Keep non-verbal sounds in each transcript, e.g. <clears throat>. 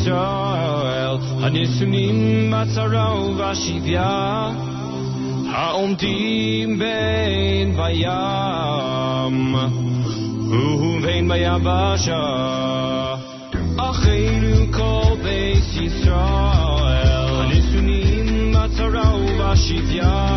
ישראל, הנתונים בצרה ובשביה, העומדים בין בים ובין ביבשה. אחינו כל בית ישראל, הנתונים בצרה ובשביה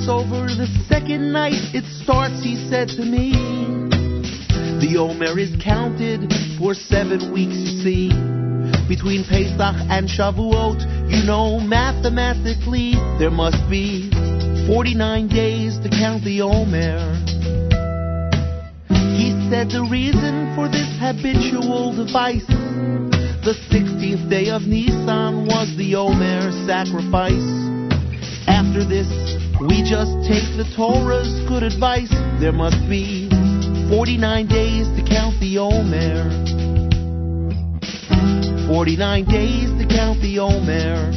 On Passover, the second night it starts, he said to me. The Omer is counted for seven weeks, you see. Between Pesach and Shavuot, you know mathematically there must be 49 days to count the Omer. He said the reason for this habitual device, the 16th day of Nisan was the Omer sacrifice. After this, we just take the Torah's good advice. There must be 49 days to count the Omer. 49 days to count the Omer.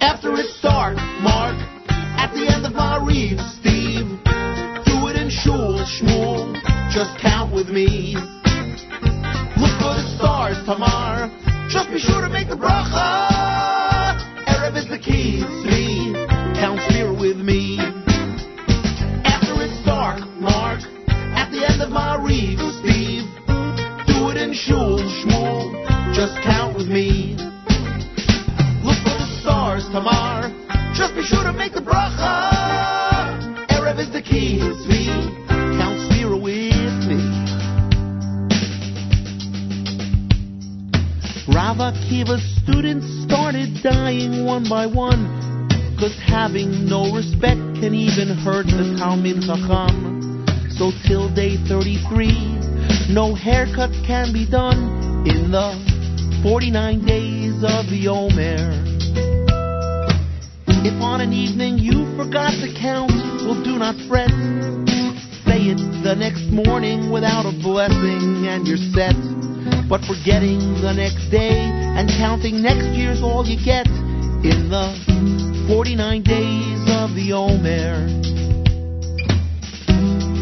After it's dark, Mark, at the end of Maariv, Steve, do it in shul, shmuel, just count with me. Look for the stars, Tamar, just be sure to make the bracha. Chacham. So till day 33, no haircut can be done in the 49 days of the Omer. If on an evening you forgot to count, well do not fret. Say it the next morning without a blessing and you're set. But forgetting the next day and counting next year's all you get in the 49 days of the Omer.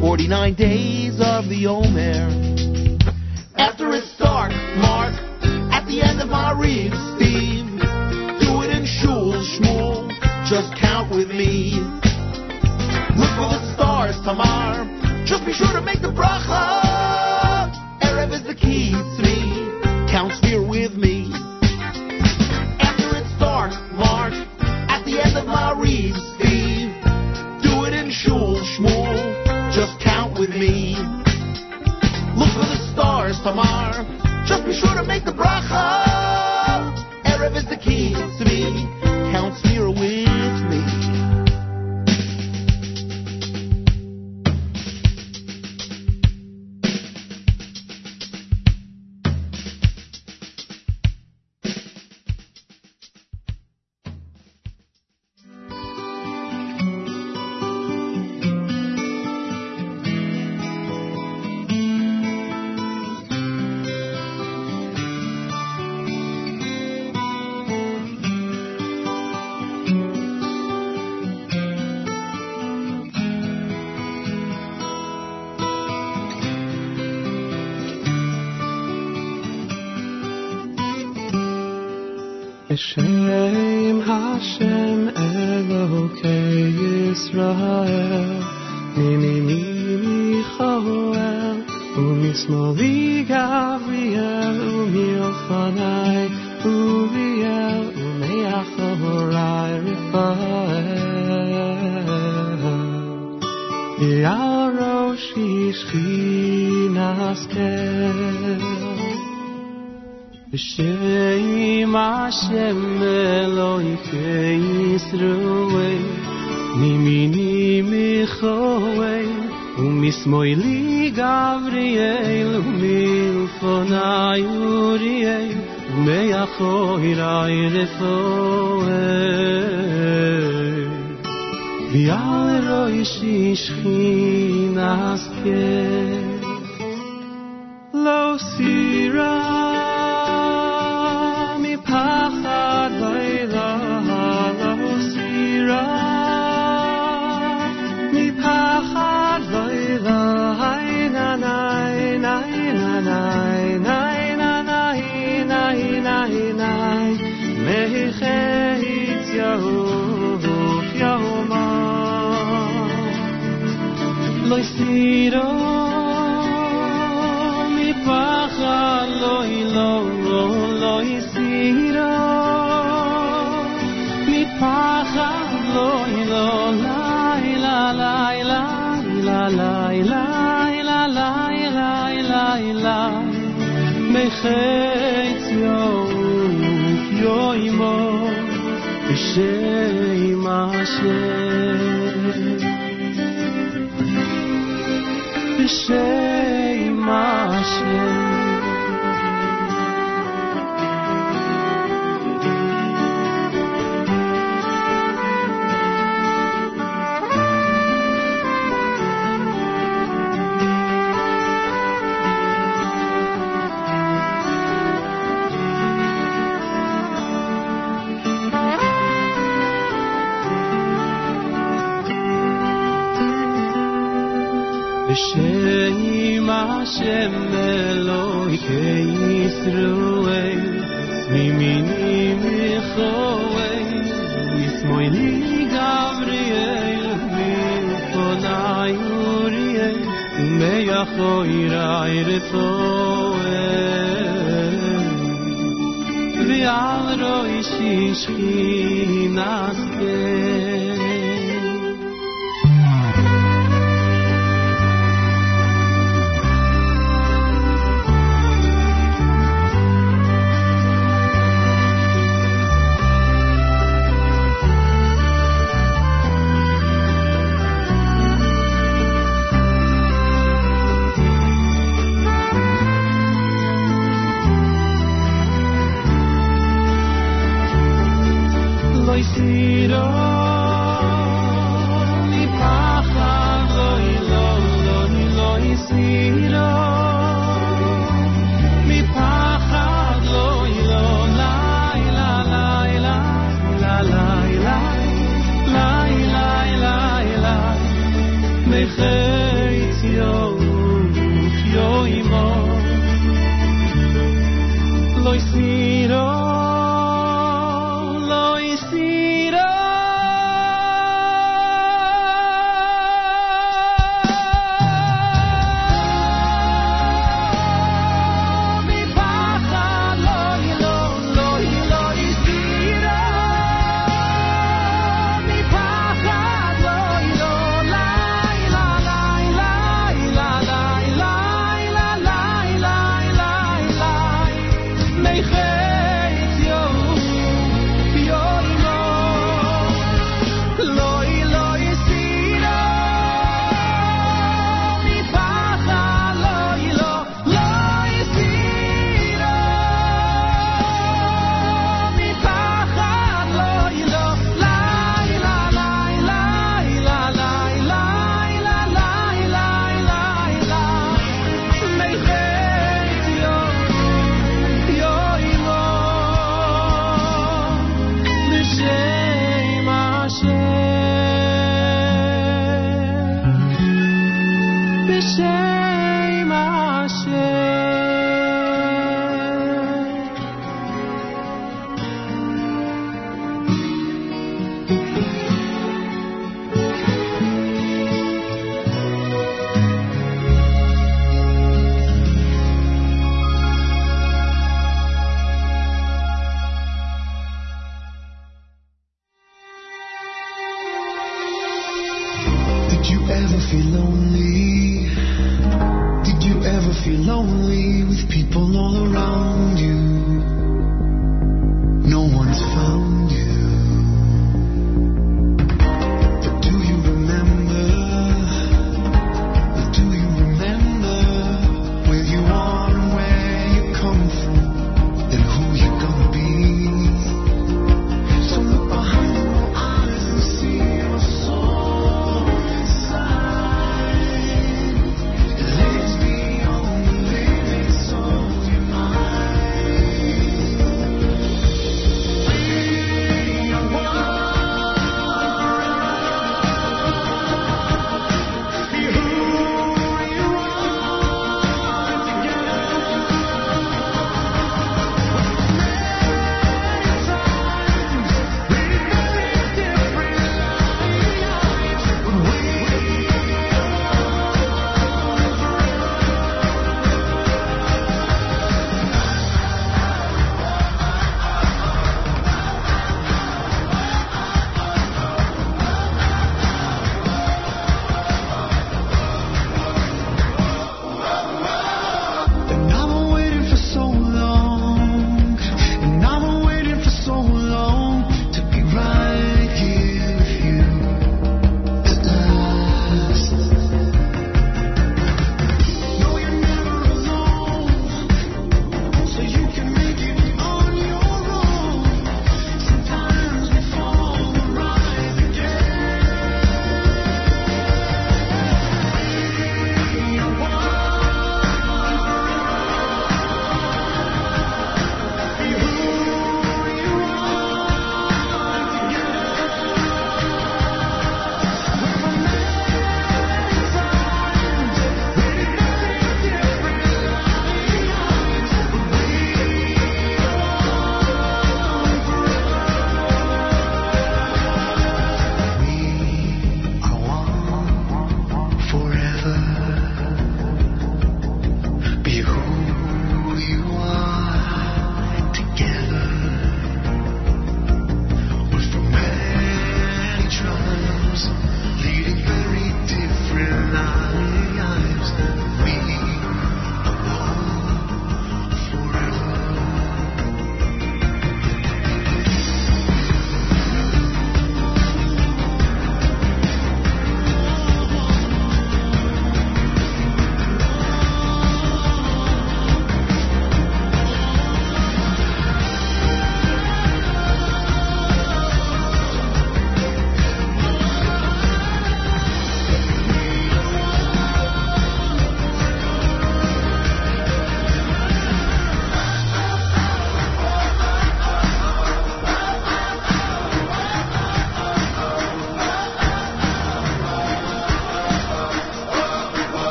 49 days of the Omer. After it's dark, Mark, at the end of Maariv, Steve, do it in shul, shmuel, just count with me. Look for the stars, Tamar, just be sure to make the bracha. לא הסירו מפחד, לא לא לא הסירו מפחד, לא לא לילה לילה לילה לילה לילה לילה בחץ יום יוימו בשם noche y más Hashem Elohei Yisroel Mimini Michoel Yismoili Gabriel Milponai Uriel Umeyachoi Rai Ve'al Roishi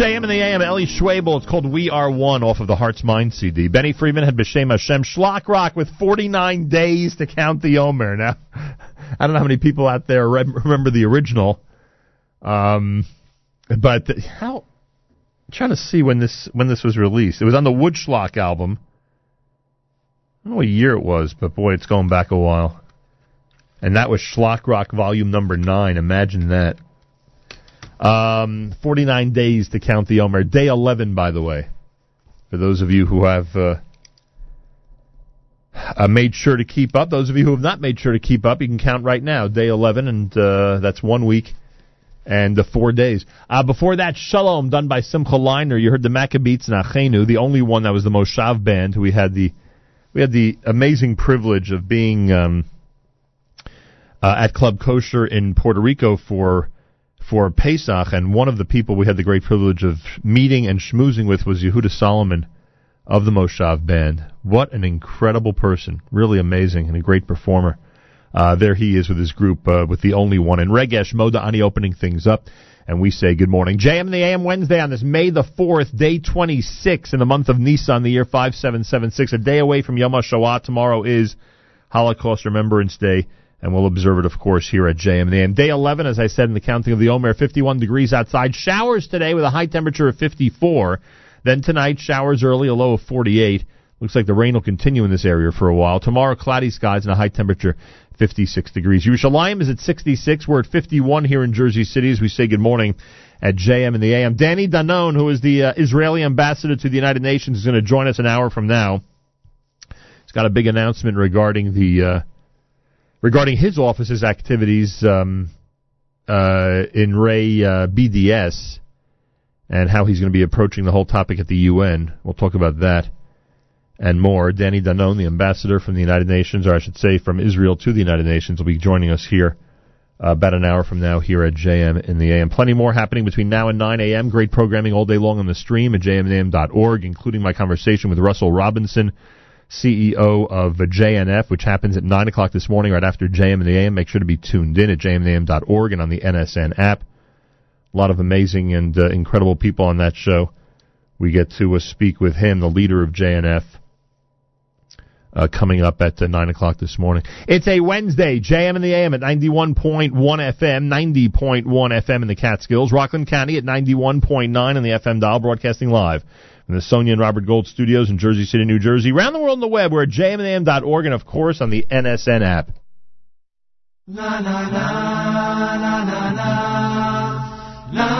JM and the AM, Eli Schwebel. It's called We Are One off of the Heart's Mind CD. Benny Friedman had B'Shem Hashem Schlock Rock with 49 days to count the Omer. Now, <laughs> I don't know how many people out there remember the original. Um, but the, how? I'm trying to see when this when this was released. It was on the Woodschlock album. I don't know what year it was, but boy, it's going back a while. And that was Schlock Rock Volume Number Nine. Imagine that. Um, 49 days to count the Omer. Day 11, by the way. For those of you who have uh, uh, made sure to keep up. Those of you who have not made sure to keep up, you can count right now. Day 11, and uh, that's one week and uh, four days. Uh, before that, Shalom, done by Simcha Leiner. You heard the Maccabeats and Achenu, the only one that was the Moshav band. We had the we had the amazing privilege of being um, uh, at Club Kosher in Puerto Rico for for Pesach, and one of the people we had the great privilege of meeting and schmoozing with was Yehuda Solomon of the Moshav band. What an incredible person, really amazing and a great performer. Uh, there he is with his group, uh, with the only one. And Regesh Moda Ani opening things up. And we say good morning. JM and the AM Wednesday on this May the 4th, day 26 in the month of Nisan, the year 5776. A day away from Yom HaShoah. Tomorrow is Holocaust Remembrance Day, and we'll observe it, of course, here at JM and. Day 11, as I said in the counting of the Omer, 51 degrees outside. Showers today with a high temperature of 54. Then tonight, showers early, a low of 48. Looks like the rain will continue in this area for a while. Tomorrow, cloudy skies and a high temperature 56 degrees. Yerushalayim is at 66. We're at 51 here in Jersey City as we say good morning at JM and the AM. Danny Danon, who is the uh, Israeli ambassador to the United Nations, is going to join us an hour from now. He's got a big announcement regarding the uh, regarding his office's activities um, uh, in Ray uh, BDS and how he's going to be approaching the whole topic at the UN. We'll talk about that and more. Danny Danon, the ambassador from the United Nations, or I should say from Israel to the United Nations, will be joining us here uh, about an hour from now here at JM in the AM. Plenty more happening between now and 9 a.m. Great programming all day long on the stream at jmam.org, including my conversation with Russell Robinson, CEO of JNF, which happens at 9 o'clock this morning right after JM in the AM. Make sure to be tuned in at jmam.org and on the NSN app. A lot of amazing and uh, incredible people on that show. We get to uh, speak with him, the leader of JNF, uh, coming up at uh, 9 o'clock this morning. It's a Wednesday, JM in the AM at 91.1 FM, 90.1 FM in the Catskills, Rockland County at 91.9 in the FM dial, broadcasting live from the Sonia and Robert Gold studios in Jersey City, New Jersey. Around the world on the web, we're at jmam.org and, of course, on the NSN app. Na na na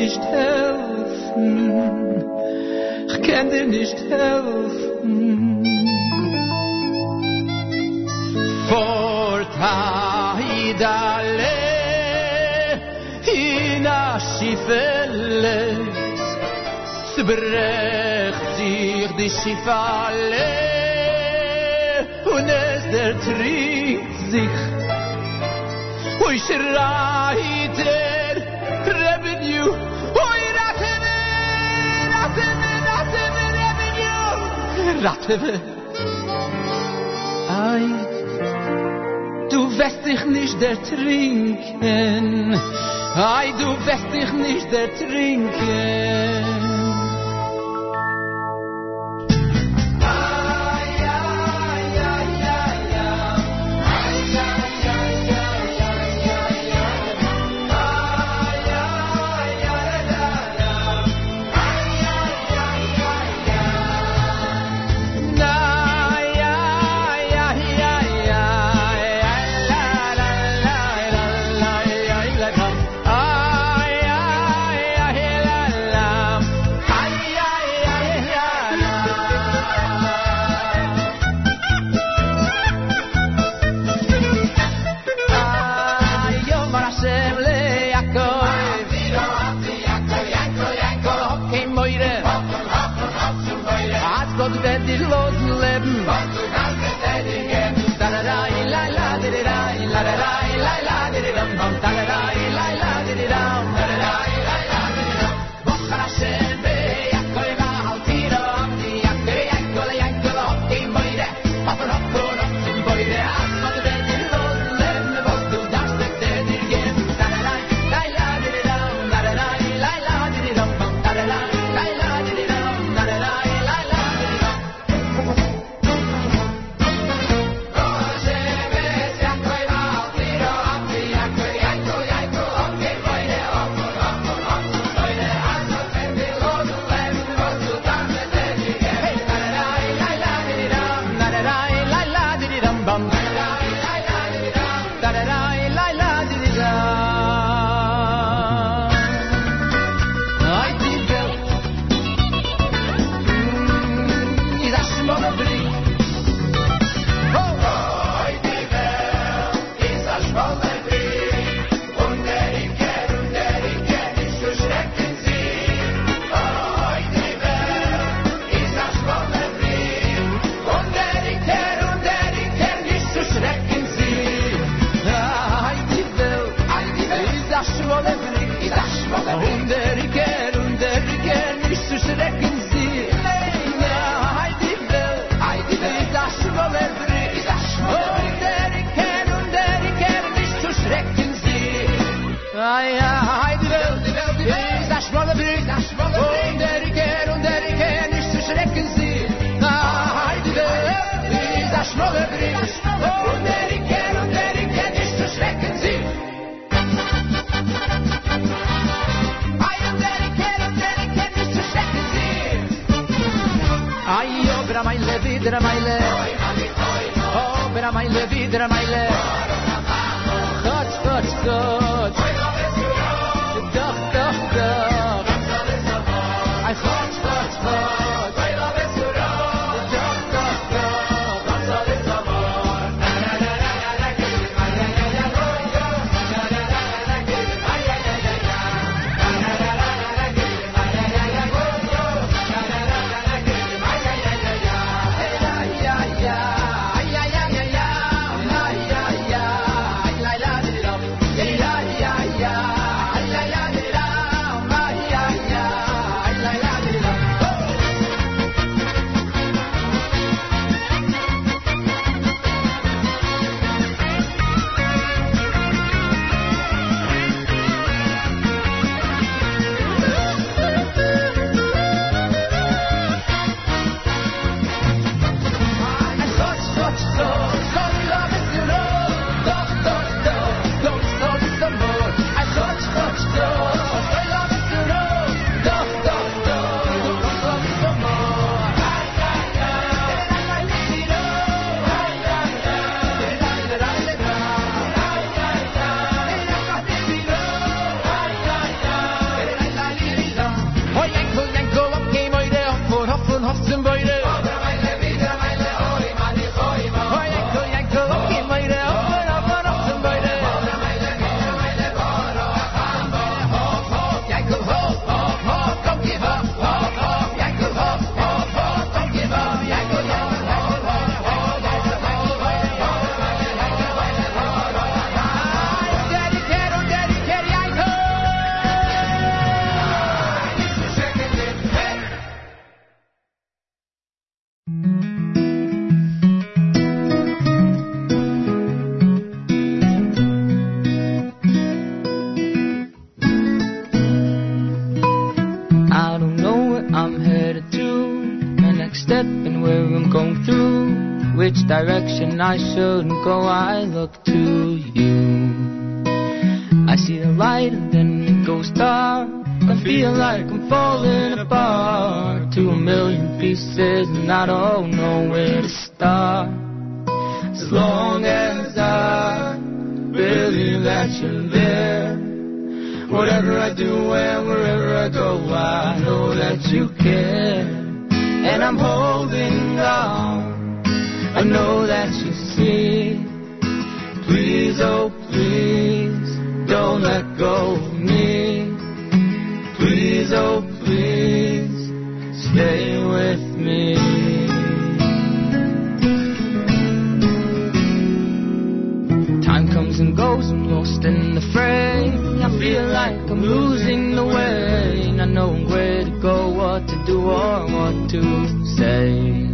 nicht helfen. Ich kann dir nicht helfen. Fortai dale in a shifele sbrech dich di und es der tritt sich. Oy schreit er Ratte. Ei, du wirst dich nicht der Trinken. Ei, du wirst dich nicht der Trinken. Which direction I shouldn't go, I look to you. I see the light and then it goes dark. I feel like I'm falling apart to a million pieces and I don't know where to start. As long as I believe that you're there, whatever I do and wherever I go, I know that you care. And I'm holding on. I know that you see. Please, oh please, don't let go of me. Please, oh please, stay with me. Time comes and goes, I'm lost in the fray. I feel like I'm losing the way. Not knowing where to go, what to do, or what to say.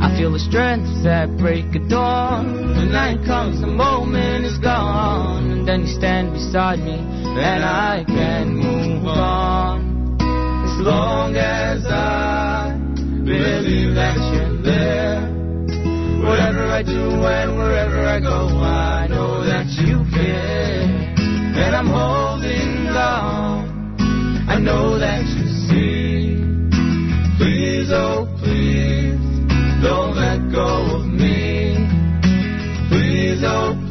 I feel the strength that break of dawn. The night comes, the moment is gone. And then you stand beside me, and I can move on. As long as I believe that you're there. Whatever I do and wherever I go, I know that you care. And I'm holding on. I know that you see. Please, oh please, don't let go of me. Please, oh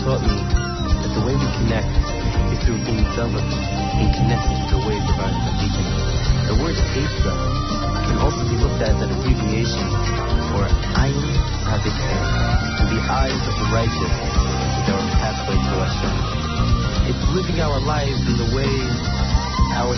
taught me that the way we connect is through being zealous and connected to the way of our Tzaddikim. The word Eitzah can also be looked at as an abbreviation for Ayin Tzaddikim, the eyes of the righteous is our pathway to Hashem. It's living our lives in the way our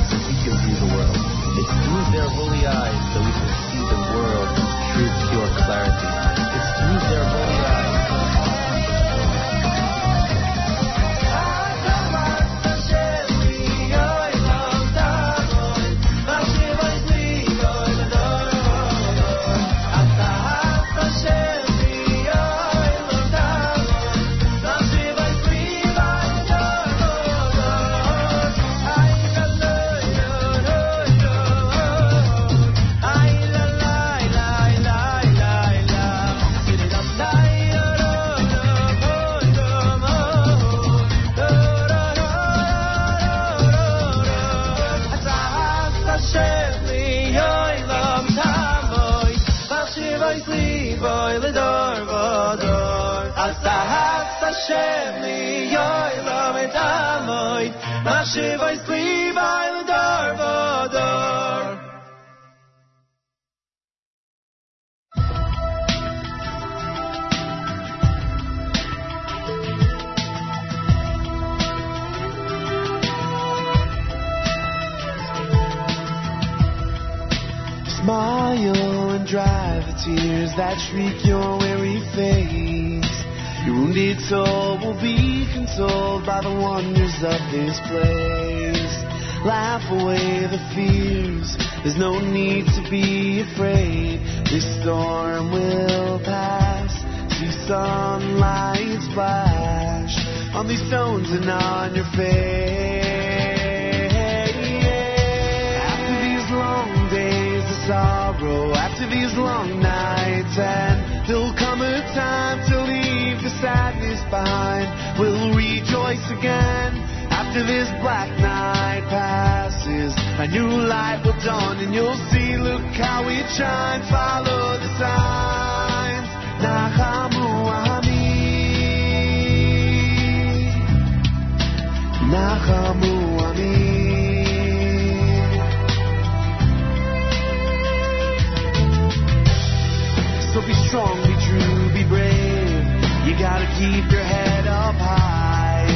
gotta keep your head up high.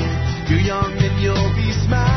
You're young and you'll be smiling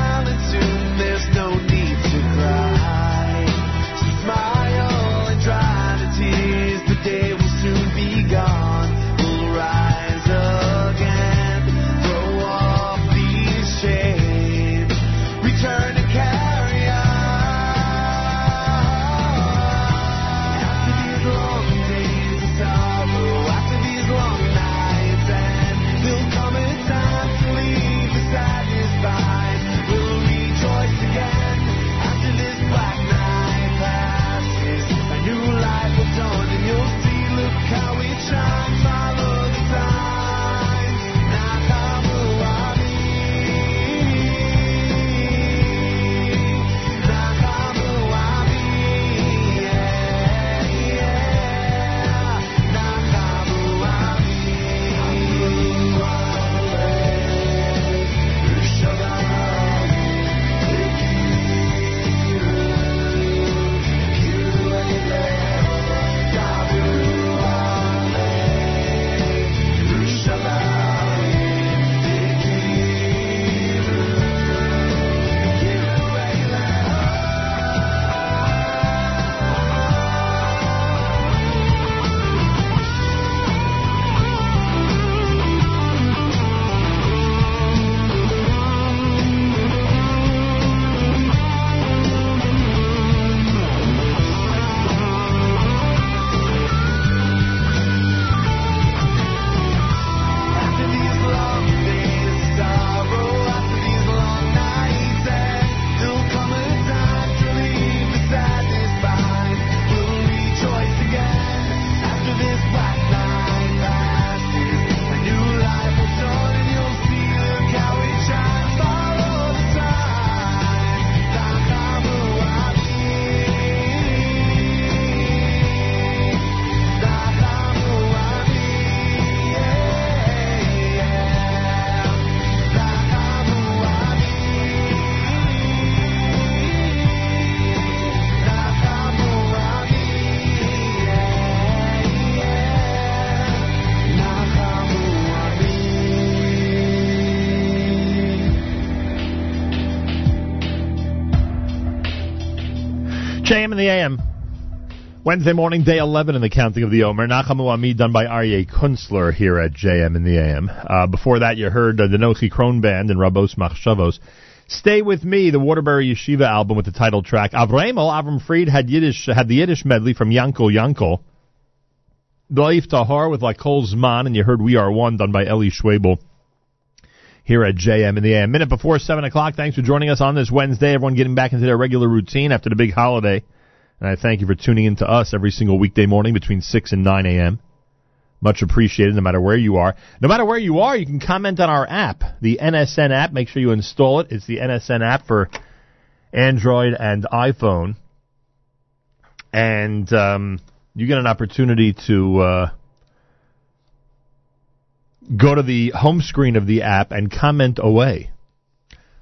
JM in the AM. Wednesday morning, day 11 in the counting of the Omer. Nachamu Ami done by Aryeh Kunstler here at JM in the AM. Uh, before that, you heard uh, the Nochi Krohn Band and Rabos Machshavos. Stay with me, the Waterbury Yeshiva album with the title track. Avremel, Avram Fried had Yiddish, had the Yiddish medley from Yankel Yankel. Blaif Tahar with like Kol Zman, and you heard We Are One done by Eli Schwebel here at JM in the AM. Minute before 7 o'clock. Thanks for joining us on this Wednesday. Everyone getting back into their regular routine after the big holiday. And I thank you for tuning in to us every single weekday morning between 6 and 9 a.m. Much appreciated no matter where you are. No matter where you are, you can comment on our app, the NSN app. Make sure you install it. It's the NSN app for Android and iPhone. And um, you get an opportunity to uh, go to the home screen of the app and comment away.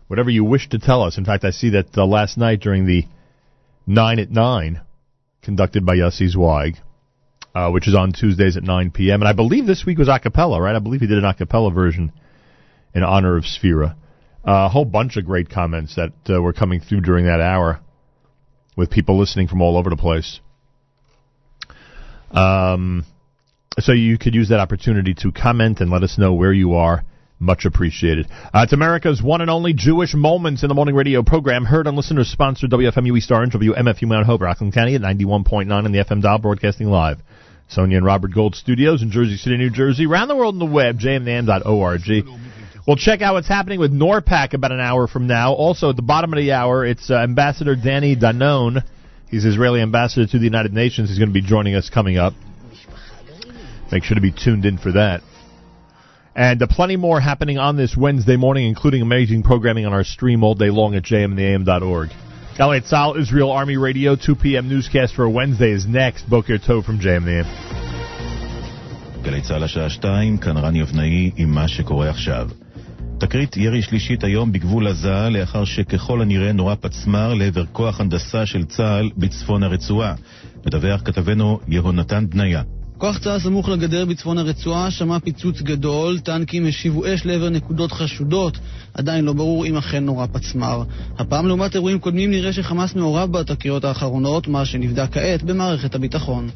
Whatever you wish to tell us. In fact, I see that uh, last night during the 9 at 9, conducted by Yossi Zweig, uh, which is on Tuesdays at 9 p.m. And I believe this week was a cappella, right? I believe he did an a cappella version in honor of Sefira. Uh, a whole bunch of great comments that uh, were coming through during that hour with people listening from all over the place. Um, so you could use that opportunity to comment and let us know where you are. Much appreciated. Uh, it's America's one and only Jewish Moments in the Morning Radio program, heard on listeners sponsored WFMU East Orange, WMFU Mount Hope, Rockland County at 91.9 in the FM dial, broadcasting live. Sonia and Robert Gold Studios in Jersey City, New Jersey. Around the world on the web, jmnam.org. We'll check out what's happening with NORPAC about an hour from now. Also, at the bottom of the hour, it's uh, Ambassador Danny Danon. He's Israeli ambassador to the United Nations. He's going to be joining us coming up. Make sure to be tuned in for that. And uh, plenty more happening on this Wednesday morning, including amazing programming on our stream all day long at jmintheam.org. Elliot Sal, Israel Army Radio, 2 p.m. newscast for Wednesday is next. Boker Tov from JMDM. גלי צה"ל השעה 2, כאן רן יבנאי עם מה שקורה עכשיו. תקרית ירי שלישית היום בגבול עזה, לאחר שככל הנראה נורה פצמ"ר לעבר כוח הנדסה של צה"ל בצפון הרצועה. מדווח כתבנו יהונתן בניה. כוח צה"ל סמוך לגדר בצפון הרצועה שמע פיצוץ גדול, טנקים השיבו אש לעבר נקודות חשודות, עדיין לא ברור אם אכן נורה פצמ"ר. הפעם לעומת אירועים קודמים נראה שחמאס מעורב בתקריות האחרונות, מה שנבדק כעת במערכת הביטחון.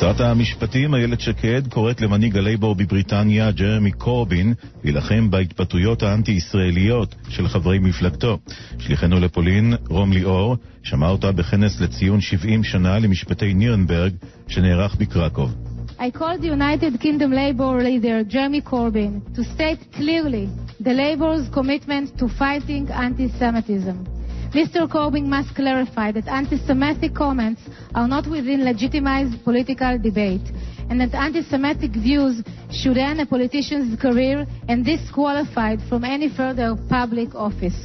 שרת המשפטים איילת שקד קוראת למנהיג הלייבור בבריטניה, ג'רמי קורבין, להילחם בהתבטאויות האנטי-ישראליות של חברי מפלגתו. שליחנו לפולין, רום ליאור, שמע אותה בכנס לציון 70 שנה למשפטי נירנברג, שנערך בקרקוב. I called the United Kingdom Labour leader Jeremy Corbyn to state clearly the Labour's commitment to fighting anti-Semitism. Mr. Corbyn must clarify that anti-Semitic comments are not within legitimized political debate and that anti-Semitic views should end a politician's career and disqualified from any further public office.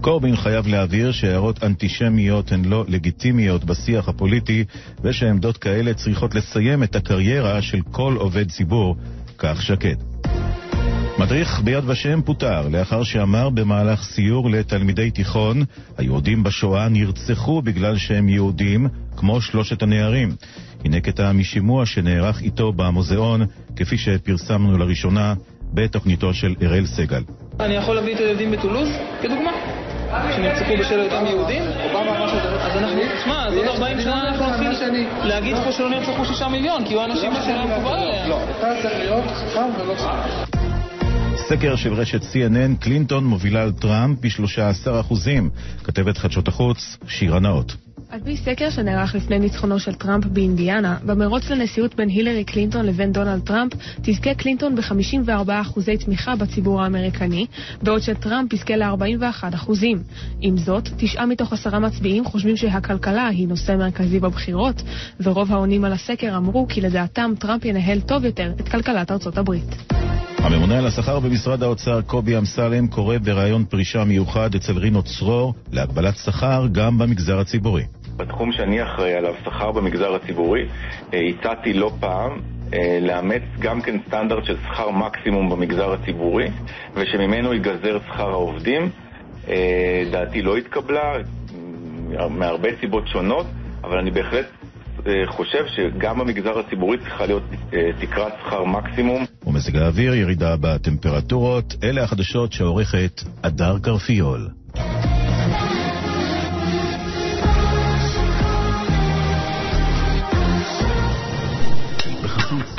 קורבין חייב להבהיר שהערות אנטישמיות הן לא לגיטימיות בשיח הפוליטי ושעמדות כאלה צריכות לסיים את הקריירה של כל עובד ציבור, כך שקד. מדריך ביד ושם פוטר לאחר שאמר במהלך סיור לתלמידי תיכון היהודים בשואה נרצחו בגלל שהם יהודים כמו שלושת הנערים. הנה קטע משימוע שנערך איתו במוזיאון כפי שפרסמנו לראשונה בתוכניתו של אראל סגל. אני יכול להביא את הילדים בטולוז, כדוגמה, שנרצחו בשל היותם יהודים? אז אנחנו, תשמע, אז עוד 40 שנה אנחנו נתחיל להגיד פה שלא נרצחו 6 מיליון, כי יהיו אנשים שלא מקובל עליהם. לא, אתה צריך להיות חכם ולא חכם. סקר של רשת CNN, קלינטון מובילה על טראמפ ב-13 אחוזים. כתבת חדשות החוץ, שירה נאות. על פי סקר שנערך לפני ניצחונו של טראמפ באינדיאנה, במרוץ לנשיאות בין הילרי קלינטון לבין דונלד טראמפ, תזכה קלינטון ב-54 אחוזי תמיכה בציבור האמריקני, בעוד שטראמפ יזכה ל-41 אחוזים. עם זאת, תשעה מתוך עשרה מצביעים חושבים שהכלכלה היא נושא מרכזי בבחירות, ורוב העונים על הסקר אמרו כי לדעתם טראמפ ינהל טוב יותר את כלכלת ארצות הברית. הממונה על השכר במשרד האוצר קובי אמסלם קורא בריאיון פרישה מיוחד אצל רינו צרור להגבלת שכר גם במגזר הציבורי. בתחום שאני אחראי עליו, שכר במגזר הציבורי, אה, הצעתי לא פעם אה, לאמץ גם כן סטנדרט של שכר מקסימום במגזר הציבורי ושממנו ייגזר שכר העובדים. אה, דעתי לא התקבלה מהרבה סיבות שונות, אבל אני בהחלט אה, חושב שגם במגזר הציבורי צריכה להיות אה, תקרת שכר מקסימום. ומזג האוויר, ירידה בטמפרטורות, אלה החדשות שעורכת הדר קרפיול. בחסות.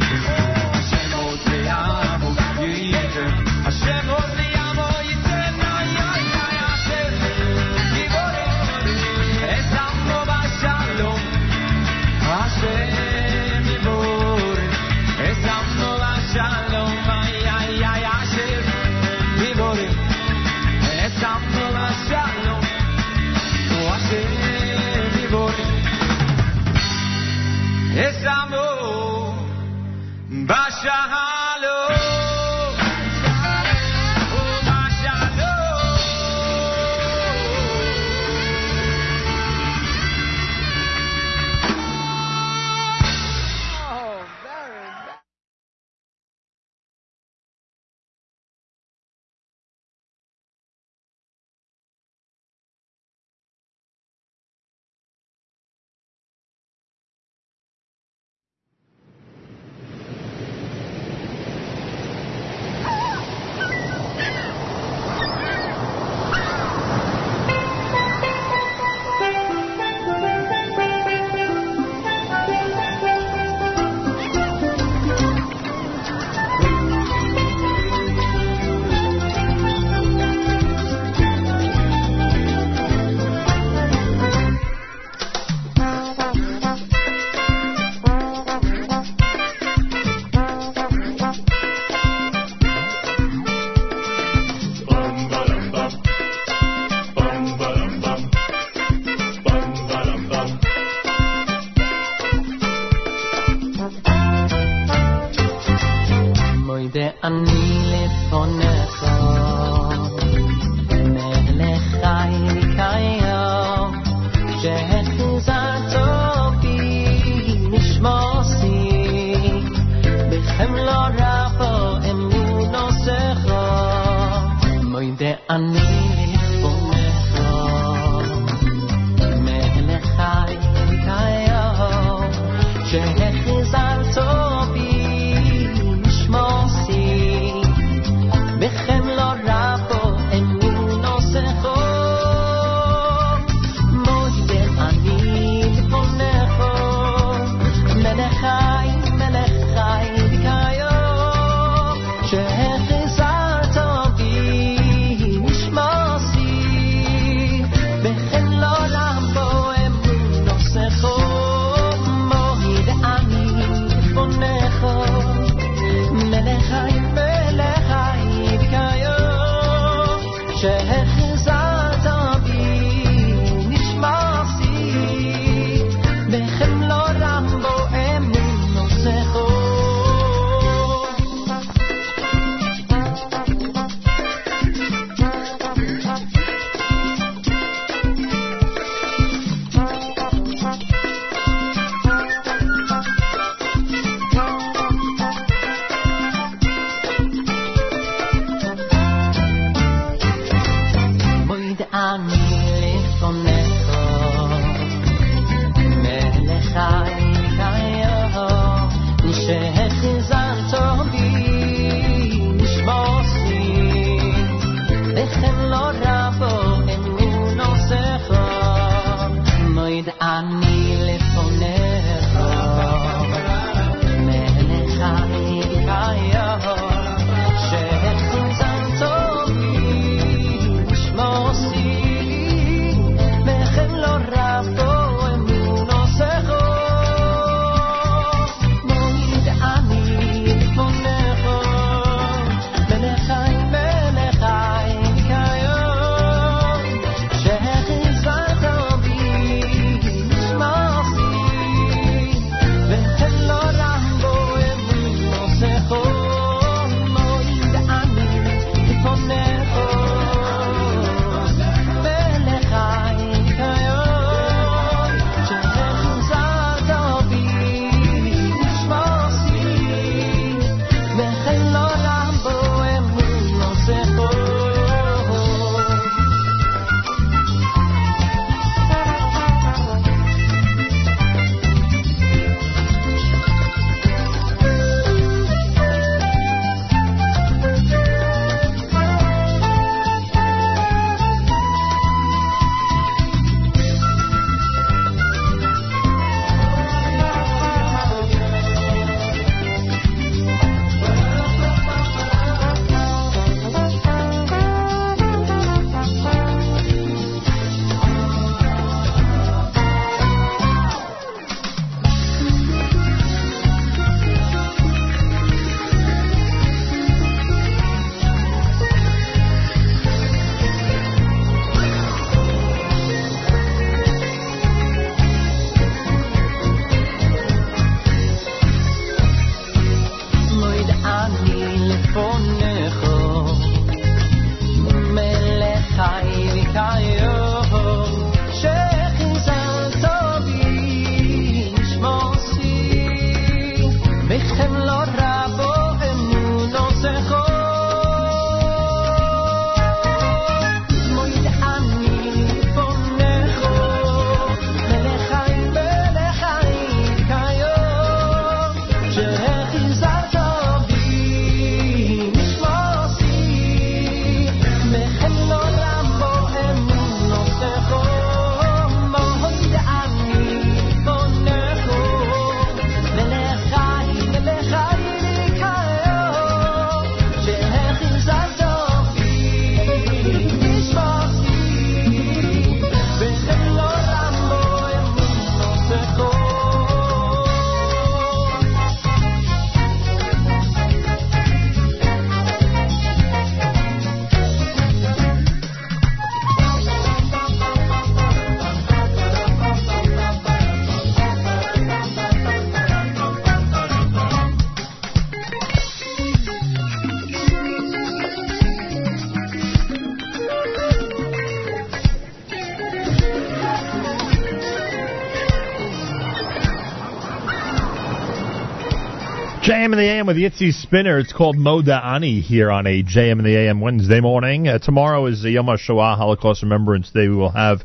AM with Yitzi Spinner. It's called Moda Ani here on a JM the AM Wednesday morning. Uh, tomorrow is the Yom HaShoah Holocaust Remembrance Day. We will have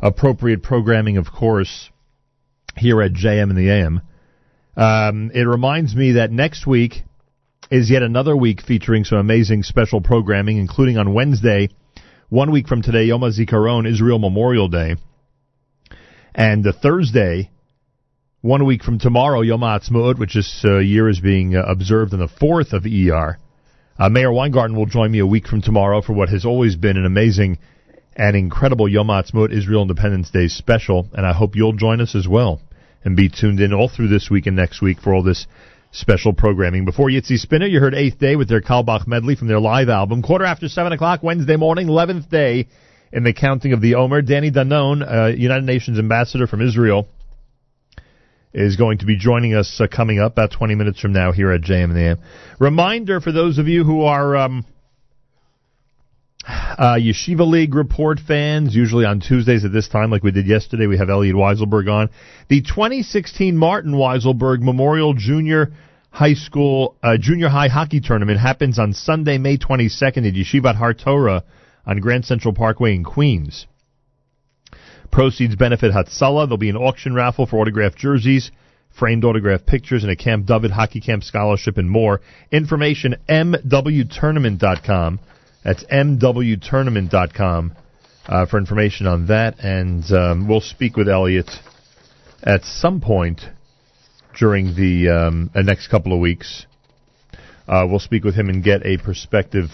appropriate programming, of course, here at JM in the AM. Um, it reminds me that next week is yet another week featuring some amazing special programming, including on Wednesday, one week from today, Yom HaZikaron, Israel Memorial Day. And the Thursday, one week from tomorrow, Yom HaAtzmaut, which this uh, year is being uh, observed on the 4th of ER. Uh, Meir Weingarten will join me a week from tomorrow for what has always been an amazing and incredible Yom HaAtzmaut Israel Independence Day special, and I hope you'll join us as well and be tuned in all through this week and next week for all this special programming. Before Yitzi Spinner, you heard Eighth Day with their Kalbach medley from their live album. Quarter after 7 o'clock Wednesday morning, 11th day in the counting of the Omer. Danny Danon, uh, United Nations ambassador from Israel, is going to be joining us uh, coming up about 20 minutes from now here at JM and the AM. Reminder for those of you who are um, uh, Yeshiva League report fans, usually on Tuesdays at this time, like we did yesterday, we have Elliot Weiselberg on. The 2016 Martin Weiselberg Memorial Junior High School, uh, Junior High Hockey Tournament happens on Sunday, May 22nd at Yeshivat Har Torah on Grand Central Parkway in Queens. Proceeds benefit Hatzalah. There'll be an auction raffle for autographed jerseys, framed autographed pictures, and a Camp David hockey camp scholarship and more. Information mwtournament.com. That's mwtournament.com uh, for information on that. And um, we'll speak with Elliot at some point during the um, next couple of weeks. Uh, we'll speak with him and get a perspective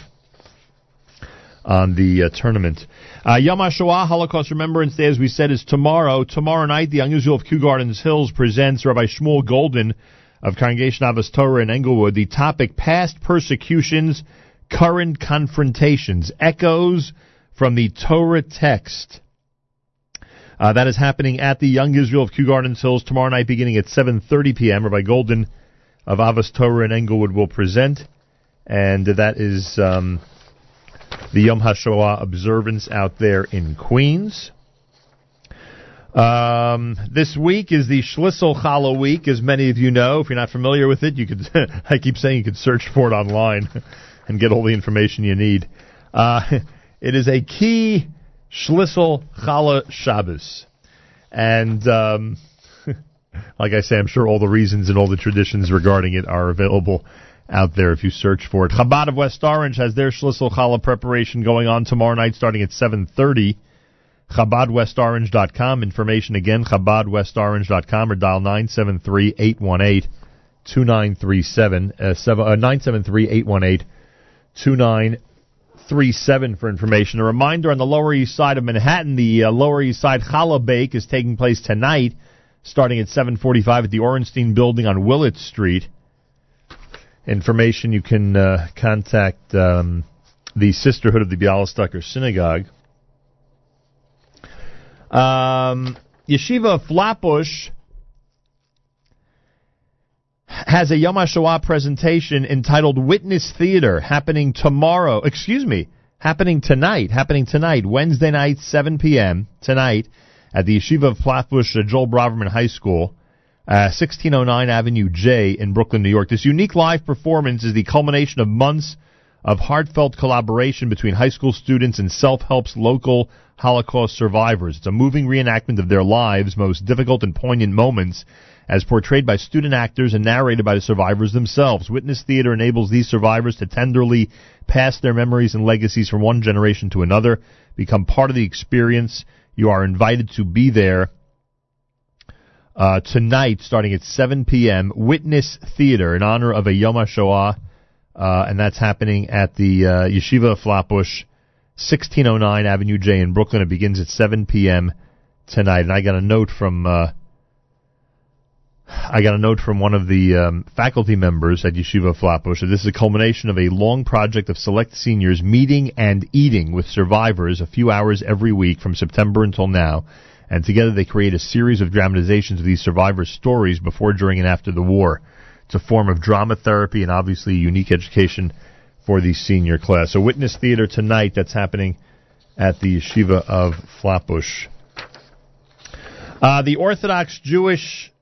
on the uh, tournament. Uh, Yom HaShoah, Holocaust Remembrance Day, as we said, is tomorrow. Tomorrow night, the Young Israel of Kew Gardens Hills presents Rabbi Shmuel Goldin of Congregation Avos Torah in Englewood. The topic, Past Persecutions, Current Confrontations, Echoes from the Torah Text. Uh, that is happening at the Young Israel of Kew Gardens Hills tomorrow night beginning at 7.30 p.m. Rabbi Golden of Avos Torah in Englewood will present. And that is... Um, the Yom HaShoah observance out there in Queens. Um, this week is the Schlissel Challah week, as many of you know. If you're not familiar with it, you could, <laughs> I keep saying you could search for it online <laughs> and get all the information you need. Uh, <laughs> it is a key Schlissel Challah Shabbos. And, um, like I say, I'm sure all the reasons and all the traditions regarding it are available out there if you search for it. Chabad of West Orange has their Schlissel Challah preparation going on tomorrow night starting at 7.30. ChabadWestOrange.com. Information again, ChabadWestOrange.com or dial 973-818-2937. Uh, seven- uh, 973-818-2937 for information. A reminder on the Lower East Side of Manhattan, the uh, Lower East Side Challah Bake is taking place tonight starting at 7.45 at the Orenstein Building on Willett Street information, you can uh, contact um, the Sisterhood of the Bialystoker Synagogue. Um, Yeshiva Flatbush has a Yom HaShoah presentation entitled Witness Theater happening tomorrow. Excuse me, happening tonight. Happening tonight, Wednesday night, 7 p.m. tonight at the Yeshiva of Flatbush Joel Braverman High School. Uh, 1609 Avenue J in Brooklyn, New York. This unique live performance is the culmination of months of heartfelt collaboration between high school students and self-help's local Holocaust survivors. It's a moving reenactment of their lives' most difficult and poignant moments as portrayed by student actors and narrated by the survivors themselves. Witness Theater enables these survivors to tenderly pass their memories and legacies from one generation to another, become part of the experience. You are invited to be there uh, tonight, starting at 7 p.m., Witness Theater in honor of a Yom HaShoah, uh, and that's happening at the uh, Yeshiva Flatbush, 1609 Avenue J in Brooklyn. It begins at 7 p.m. tonight, and I got a note from uh, I got a note from one of the um, faculty members at Yeshiva Flatbush that this is a culmination of a long project of select seniors meeting and eating with survivors a few hours every week from September until now and together they create a series of dramatizations of these survivors' stories before, during, and after the war. It's a form of drama therapy and obviously a unique education for the senior class. So, Witness Theater tonight, that's happening at the Yeshiva of Flatbush. Uh, the Orthodox Jewish,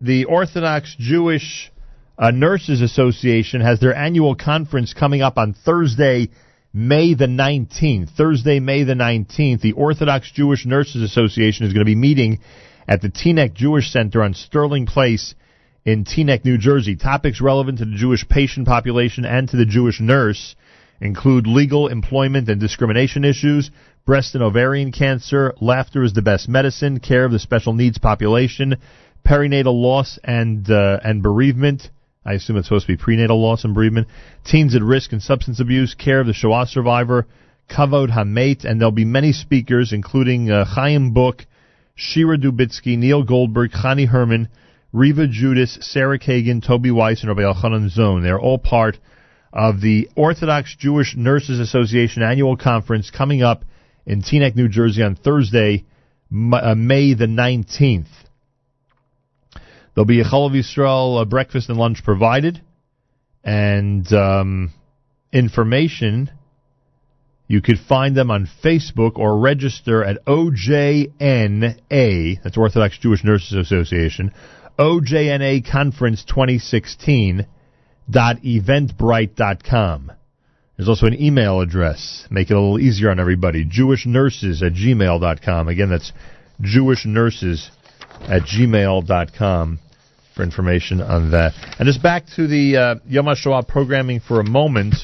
the Orthodox Jewish uh, Nurses Association has their annual conference coming up on Thursday, May the 19th. Thursday, May the 19th, the Orthodox Jewish Nurses Association is going to be meeting at the Teaneck Jewish Center on Sterling Place in Teaneck, New Jersey. Topics relevant to the Jewish patient population and to the Jewish nurse include legal, employment, and discrimination issues, breast and ovarian cancer, laughter is the best medicine, care of the special needs population, perinatal loss and uh, and bereavement. I assume it's supposed to be prenatal loss and bereavement. Teens at risk and substance abuse, care of the Shoah survivor, Kavod Hamet, and there'll be many speakers, including uh, Chaim Book, Shira Dubitsky, Neil Goldberg, Chani Herman, Riva Judas, Sarah Kagan, Toby Weiss, and Rabbi Elchanan Zohn. They're all part of the Orthodox Jewish Nurses Association annual conference coming up in Teaneck, New Jersey on Thursday, uh, May the 19th. There'll be a Chalav Yisrael uh, breakfast and lunch provided, and um, information. You could find them on Facebook or register at OJNA, that's Orthodox Jewish Nurses Association, OJNA Conference 2016 dot eventbrite.com. There's also an email address. Make it a little easier on everybody. JewishNurses at gmail.com. Again, that's JewishNurses at gmail.com for information on that. And just back to the uh, Yom HaShoah programming for a moment.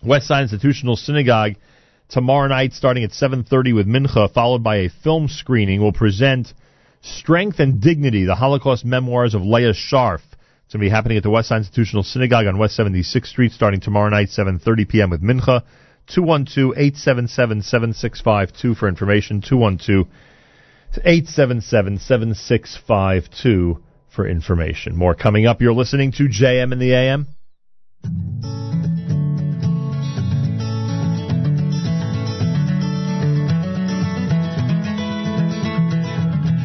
West Side Institutional Synagogue tomorrow night starting at 7.30 with Mincha, followed by a film screening, will present Strength and Dignity, the Holocaust Memoirs of Leah Sharf. It's going to be happening at the West Side Institutional Synagogue on West 76th Street starting tomorrow night, 7.30 p.m. with Mincha. 212-877-7652 for information. 212-877-7652 for information. More coming up. You're listening to JM in the AM.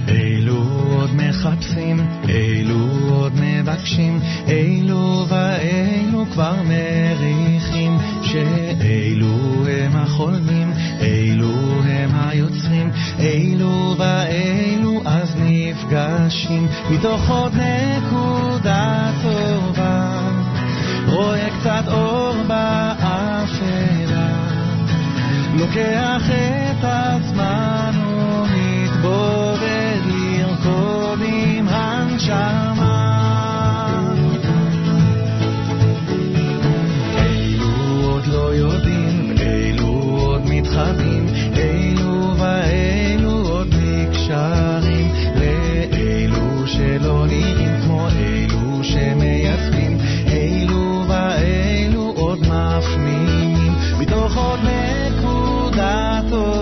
אילו עוד מחפשים, אילו עוד מבקשים, אילו ואילו כבר מריחים, שאילו הם החולמים, אילו הם היוצרים, אילו ואילו אז נפגשים, מתוך עוד נקודה טובה, רואה קצת אור באפלה, לוקח את הזמן どこめくだと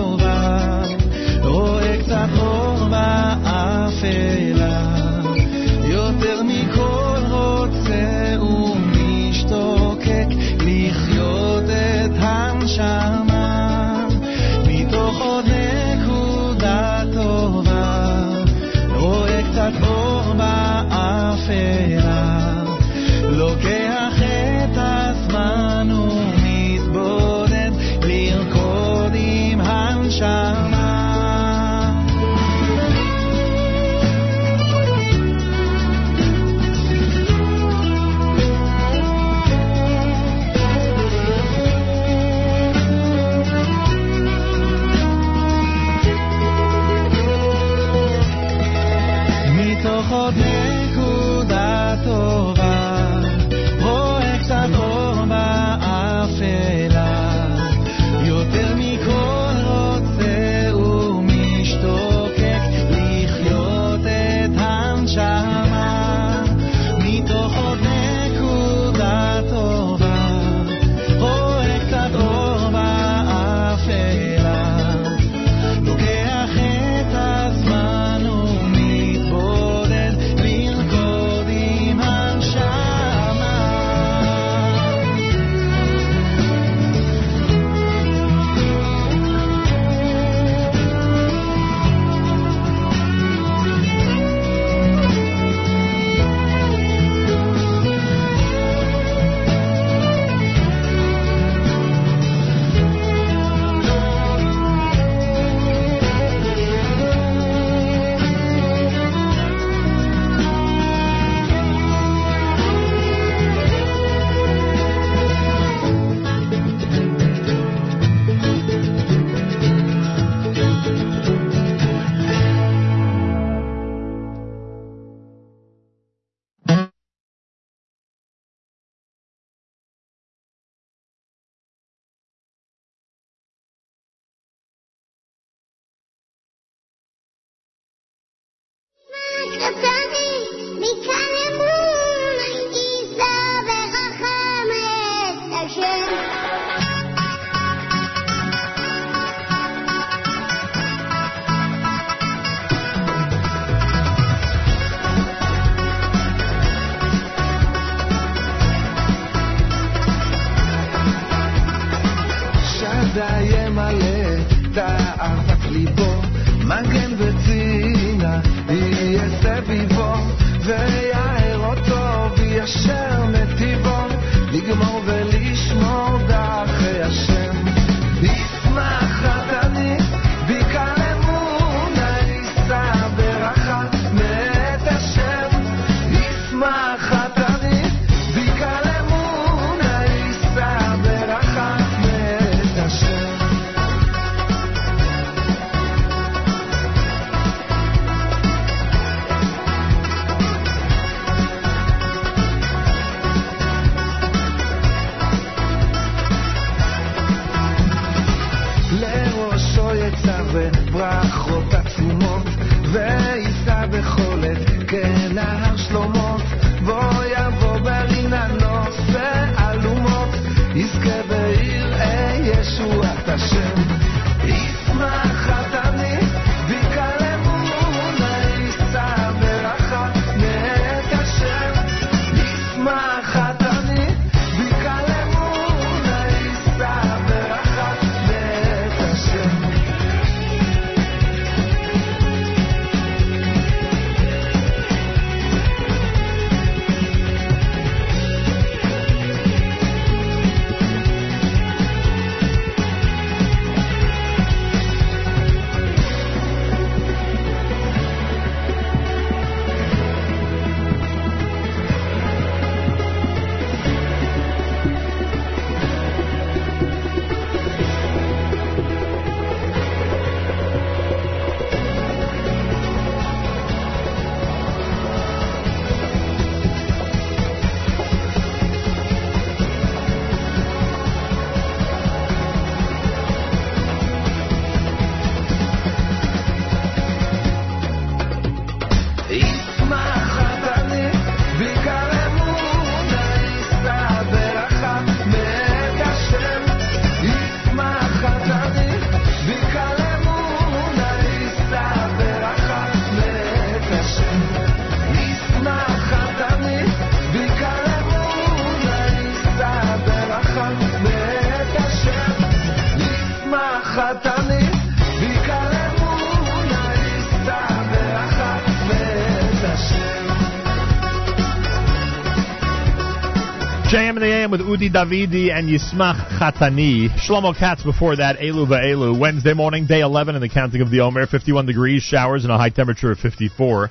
Udi Davidi and Yismach Chatani. Shlomo Katz before that, Elu Va'elu. Wednesday morning, day 11 in the counting of the Omer, 51 degrees, showers, and a high temperature of 54.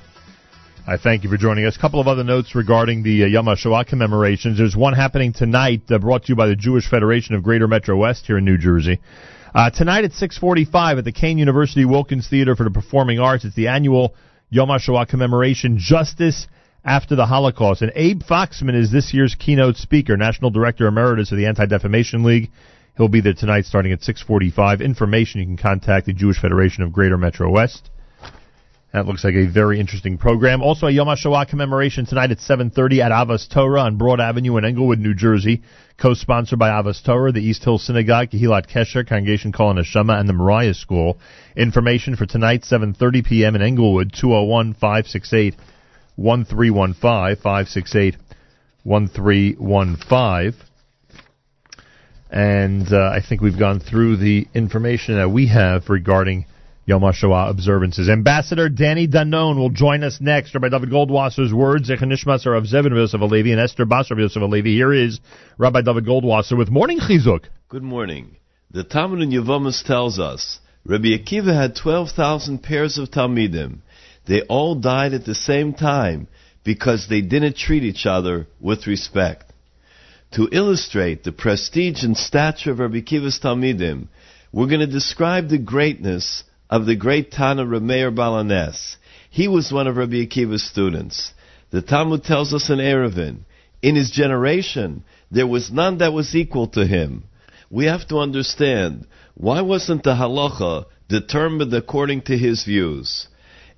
I thank you for joining us. A couple of other notes regarding the uh, Yom HaShoah commemorations. There's one happening tonight, uh, brought to you by the Jewish Federation of Greater Metro West here in New Jersey. Uh, tonight at 6:45 at the Kean University Wilkins Theater for the Performing Arts. It's the annual Yom HaShoah commemoration, Justice After the Holocaust. And Abe Foxman is this year's keynote speaker, National Director Emeritus of the Anti-Defamation League. He'll be there tonight starting at 6:45. Information you can contact the Jewish Federation of Greater Metro West. That looks like a very interesting program. Also, a Yom HaShoah commemoration tonight at 7.30 at Avas Torah on Broad Avenue in Englewood, New Jersey. Co-sponsored by Avas Torah, the East Hill Synagogue, Kehilat Kesher, Congregation Kol Neshama, and the Moriah School. Information for tonight, 7.30 p.m. in Englewood, oh 201-568-1315, 568-1315. And uh, I think we've gone through the information that we have regarding Yom HaShoah observances. Ambassador Danny Danon will join us next. Rabbi David Goldwasser's words, Zechanishmas are of Zevin Yosef Alevi and Esther Basar Yosef Alevi. Here is Rabbi David Goldwasser with Morning Chizuk. Good morning. The Talmud in Yevomus tells us Rabbi Akiva had 12,000 pairs of Talmidim. They all died at the same time because they didn't treat each other with respect. To illustrate the prestige and stature of Rabbi Akiva's Talmidim, we're going to describe the greatness of the great Tana Rameir Balanes. He was one of Rabbi Akiva's students. The Talmud tells us in Eruvin, in his generation, there was none that was equal to him. We have to understand, why wasn't the halacha determined according to his views?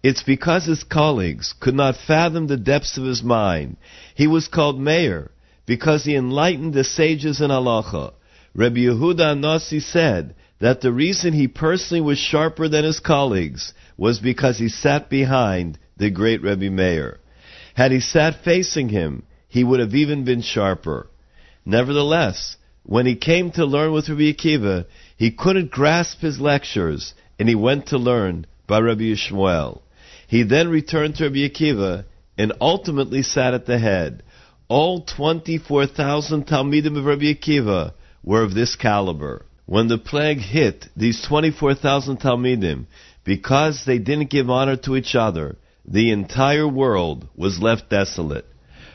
It's because his colleagues could not fathom the depths of his mind. He was called Meir because he enlightened the sages in halacha. Rabbi Yehuda Nasi said that the reason he personally was sharper than his colleagues was because he sat behind the great Rabbi Meir. Had he sat facing him, he would have even been sharper. Nevertheless, when he came to learn with Rabbi Akiva, he couldn't grasp his lectures, and he went to learn by Rabbi Yishmael. He then returned to Rabbi Akiva and ultimately sat at the head. All 24,000 Talmidim of Rabbi Akiva were of this caliber. When the plague hit these 24,000 Talmidim, because they didn't give honor to each other, the entire world was left desolate.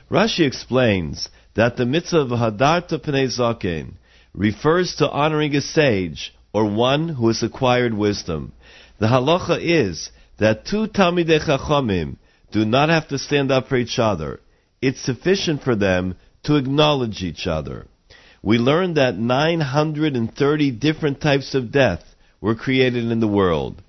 Rashi explains that the mitzvah of Hadarta Pnei Zaken refers to honoring a sage or one who has acquired wisdom. The halacha is that two Talmidei Chachamim do not have to stand up for each other. It's sufficient for them to acknowledge each other. We learned that 930 different types of death were created in the world.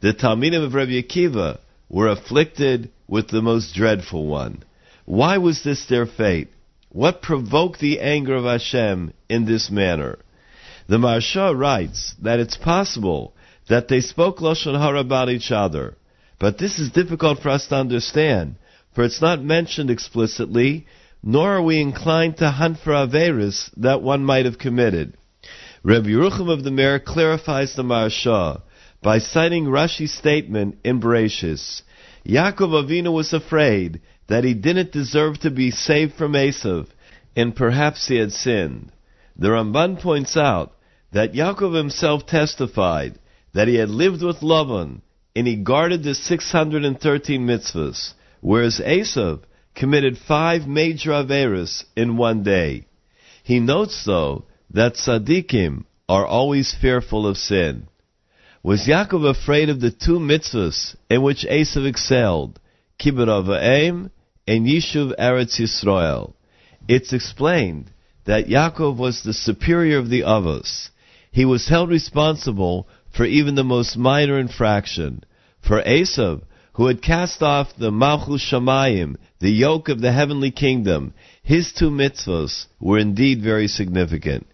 The Talmidim of Rabbi Akiva were afflicted with the most dreadful one. Why was this their fate? What provoked the anger of Hashem in this manner? The Maharsha writes that it's possible that they spoke Lashon Hara about each other, but this is difficult for us to understand, for it's not mentioned explicitly, nor are we inclined to hunt for Averis that one might have committed. Rabbi Yerucham of the Mir clarifies the Maharsha by citing Rashi's statement in Bereshis. Yaakov Avinu was afraid that he didn't deserve to be saved from Esav, and perhaps he had sinned. The Ramban points out that Yaakov himself testified that he had lived with Lavan and he guarded the 613 mitzvahs, whereas Esav committed five major averas in one day. He notes, though, that tzaddikim are always fearful of sin. Was Yaakov afraid of the two mitzvahs in which Esav excelled, Kibbud Av Va'em and Yishuv Eretz Yisrael? It's explained that Yaakov was the superior of the Avos. He was held responsible for even the most minor infraction. For Esav, who had cast off the Malchus Shamayim, the yoke of the heavenly kingdom, his two mitzvahs were indeed very significant.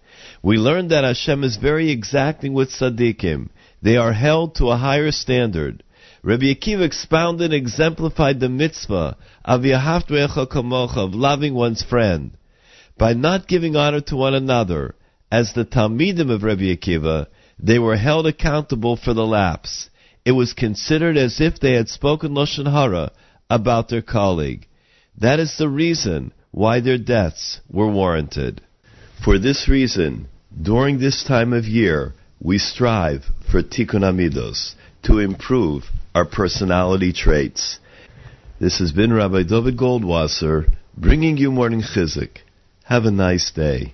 We learned that Hashem is very exacting with tzaddikim. They are held to a higher standard. Rabbi Akiva expounded and exemplified the mitzvah of Yahavtu Echa Kamocha, of loving one's friend. By not giving honor to one another, as the Talmidim of Rabbi Akiva, they were held accountable for the lapse. It was considered as if they had spoken Lashon Hara about their colleague. That is the reason why their deaths were warranted. For this reason, during this time of year, we strive for Tikkun HaMidos, to improve our personality traits. This has been Rabbi Dovid Goldwasser bringing you Morning Chizuk. Have a nice day.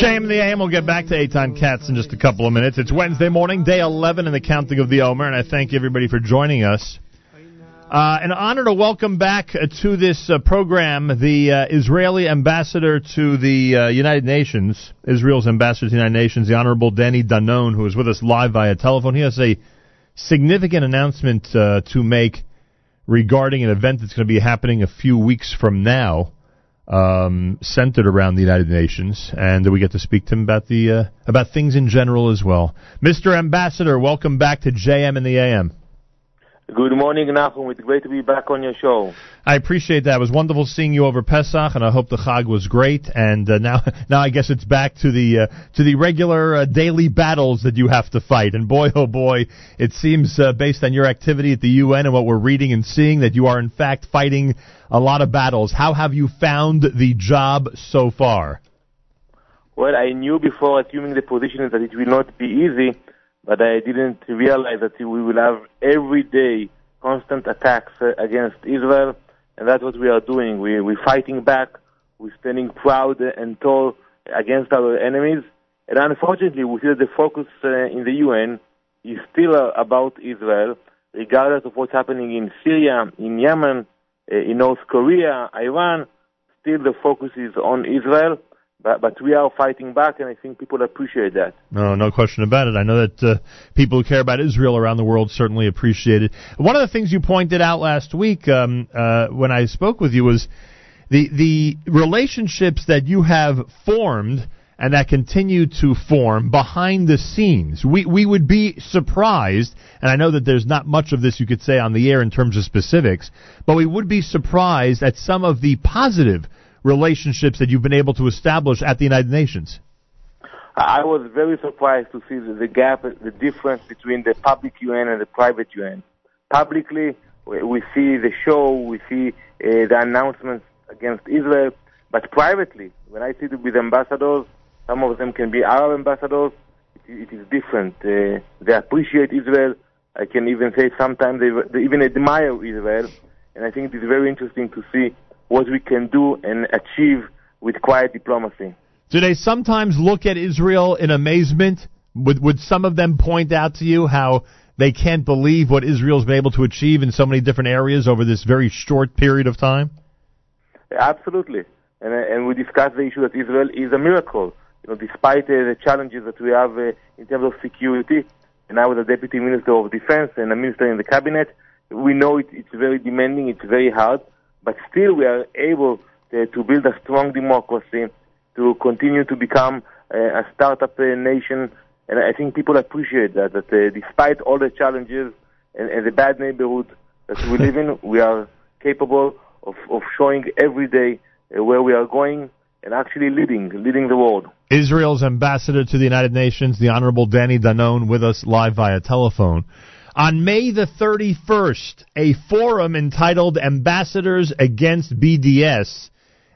JM the AM will get back to Eitan Katz in just a couple of minutes. It's Wednesday morning, day 11 in the counting of the Omer, and I thank everybody for joining us. Uh, an honor to welcome back uh, to this uh, program the uh, Israeli ambassador to the uh, United Nations, Israel's ambassador to the United Nations, the Honorable Danny Danon, who is with us live via telephone. He has a significant announcement uh, to make regarding an event that's going to be happening a few weeks from now, um, centered around the United Nations, and we get to speak to him about the uh, about things in general as well. Mr. Ambassador, welcome back to JM and the AM. Good morning, Nachum. It's great to be back on your show. I appreciate that. It was wonderful seeing you over Pesach, and I hope the Chag was great. And uh, now, <laughs> now I guess it's back to the uh, to the regular uh, daily battles that you have to fight. And boy, oh boy, it seems uh, based on your activity at the UN and what we're reading and seeing that you are in fact fighting a lot of battles. How have you found the job so far? Well, I knew before assuming the position that it will not be easy, but I didn't realize that we will have every day constant attacks uh, against Israel, and that's what we are doing. We, we're fighting back. We're standing proud and tall against our enemies. And unfortunately, we that the focus uh, in the UN is still uh, about Israel, regardless of what's happening in Syria, in Yemen, uh, in North Korea, Iran. Still, the focus is on Israel. But, but we are fighting back, and I think people appreciate that. No, no question about it. I know that uh, people who care about Israel around the world certainly appreciate it. One of the things you pointed out last week um, uh, when I spoke with you was the the relationships that you have formed and that continue to form behind the scenes. We we would be surprised, and I know that there's not much of this you could say on the air in terms of specifics, but we would be surprised at some of the positive relationships that you've been able to establish at the United Nations. I was very surprised to see the, gap, the difference between the public UN and the private UN. Publicly, we, we see the show, we see uh, the announcements against Israel, but privately, when I sit with ambassadors, some of them can be Arab ambassadors, it, it is different. Uh, they appreciate Israel. I can even say sometimes they, they even admire Israel, and I think it is very interesting to see what we can do and achieve with quiet diplomacy. Do they sometimes look at Israel in amazement? Would would some of them point out to you how they can't believe what Israel's been able to achieve in so many different areas over this very short period of time? Absolutely, and and we discussed the issue that Israel is a miracle. You know, despite uh, the challenges that we have uh, in terms of security, and I was a deputy minister of defense and a minister in the cabinet. We know it, it's very demanding, it's very hard, but still we are able uh, to build a strong democracy, to continue to become uh, a startup uh, nation, and I think people appreciate that. That uh, despite all the challenges and, and the bad neighborhood that we live in, we are capable of, of showing every day uh, where we are going and actually leading, leading the world. Israel's ambassador to the United Nations, the Honorable Danny Danon, with us live via telephone. On May the 31st, a forum entitled Ambassadors Against BDS,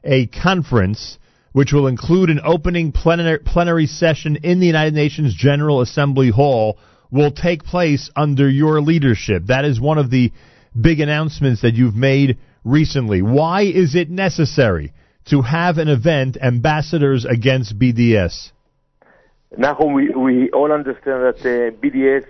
a conference which will include an opening plenary, session in the United Nations General Assembly Hall, will take place under your leadership. That is one of the big announcements that you've made recently. Why is it necessary to have an event, Ambassadors Against BDS? Nahum, we, we all understand that uh, BDS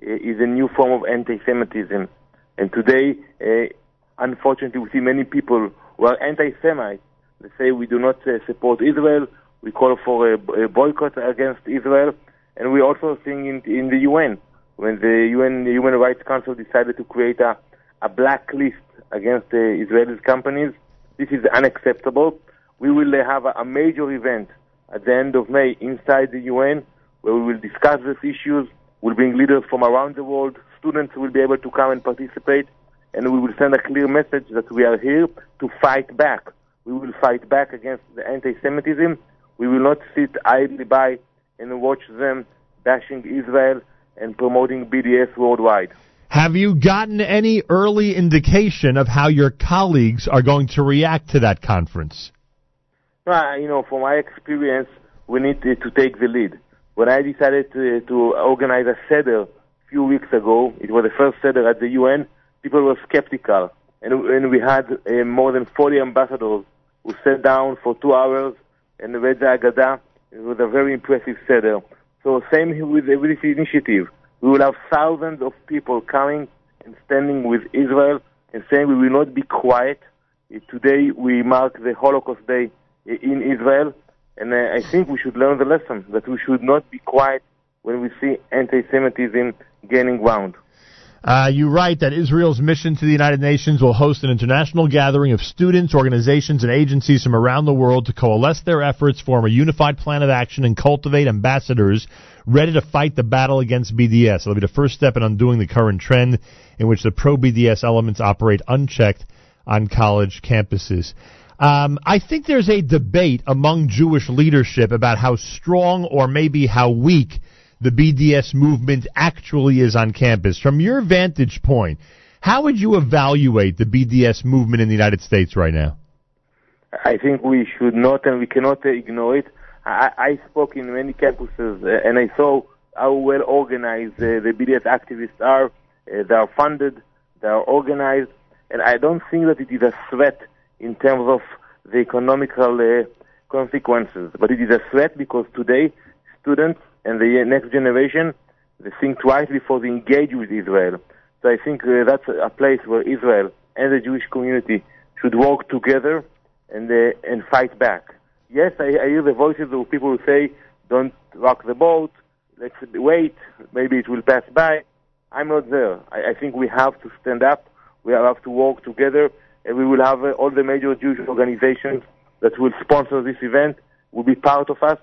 is a new form of anti-Semitism. And today, uh, unfortunately, we see many people who are anti-Semites. They say we do not uh, support Israel. We call for a, a boycott against Israel. And we're also seeing in, in the UN, when the UN Human Rights Council decided to create a, a blacklist against uh, Israeli companies. This is unacceptable. We will have a, a major event at the end of May inside the UN where we will discuss these issues. We'll bring leaders from around the world. Students will be able to come and participate. And we will send a clear message that we are here to fight back. We will fight back against the anti-Semitism. We will not sit idly by and watch them bashing Israel and promoting BDS worldwide. Have you gotten any early indication of how your colleagues are going to react to that conference? Uh, you know, from my experience, we need to, to take the lead. When I decided to, to organize a seder a few weeks ago, it was the first seder at the UN, people were skeptical. And, and we had uh, more than 40 ambassadors who sat down for two hours and read the Agadah. It was a very impressive seder. So same with, with this initiative. We will have thousands of people coming and standing with Israel and saying we will not be quiet. Today we mark the Holocaust Day in Israel, and I think we should learn the lesson that we should not be quiet when we see anti-Semitism gaining ground. Uh, you write that Israel's mission to the United Nations will host an international gathering of students, organizations, and agencies from around the world to coalesce their efforts, form a unified plan of action, and cultivate ambassadors ready to fight the battle against BDS. It'll be the first step in undoing the current trend in which the pro-BDS elements operate unchecked on college campuses. Um, I think there's a debate among Jewish leadership about how strong or maybe how weak the BDS movement actually is on campus. From your vantage point, how would you evaluate the BDS movement in the United States right now? I think we should not and we cannot ignore it. I, I spoke in many campuses uh, and I saw how well organized uh, the BDS activists are. Uh, they are funded, they are organized, and I don't think that it is a threat in terms of the economical uh, consequences. But it is a threat because today students and the next generation they think twice before they engage with Israel. So I think uh, that's a place where Israel and the Jewish community should work together and uh, and fight back. Yes, I, I hear the voices of people who say, "Don't rock the boat. Let's wait. Maybe it will pass by." I'm not there. I, I think we have to stand up. We have to work together, and we will have uh, all the major Jewish organizations that will sponsor this event will be part of us.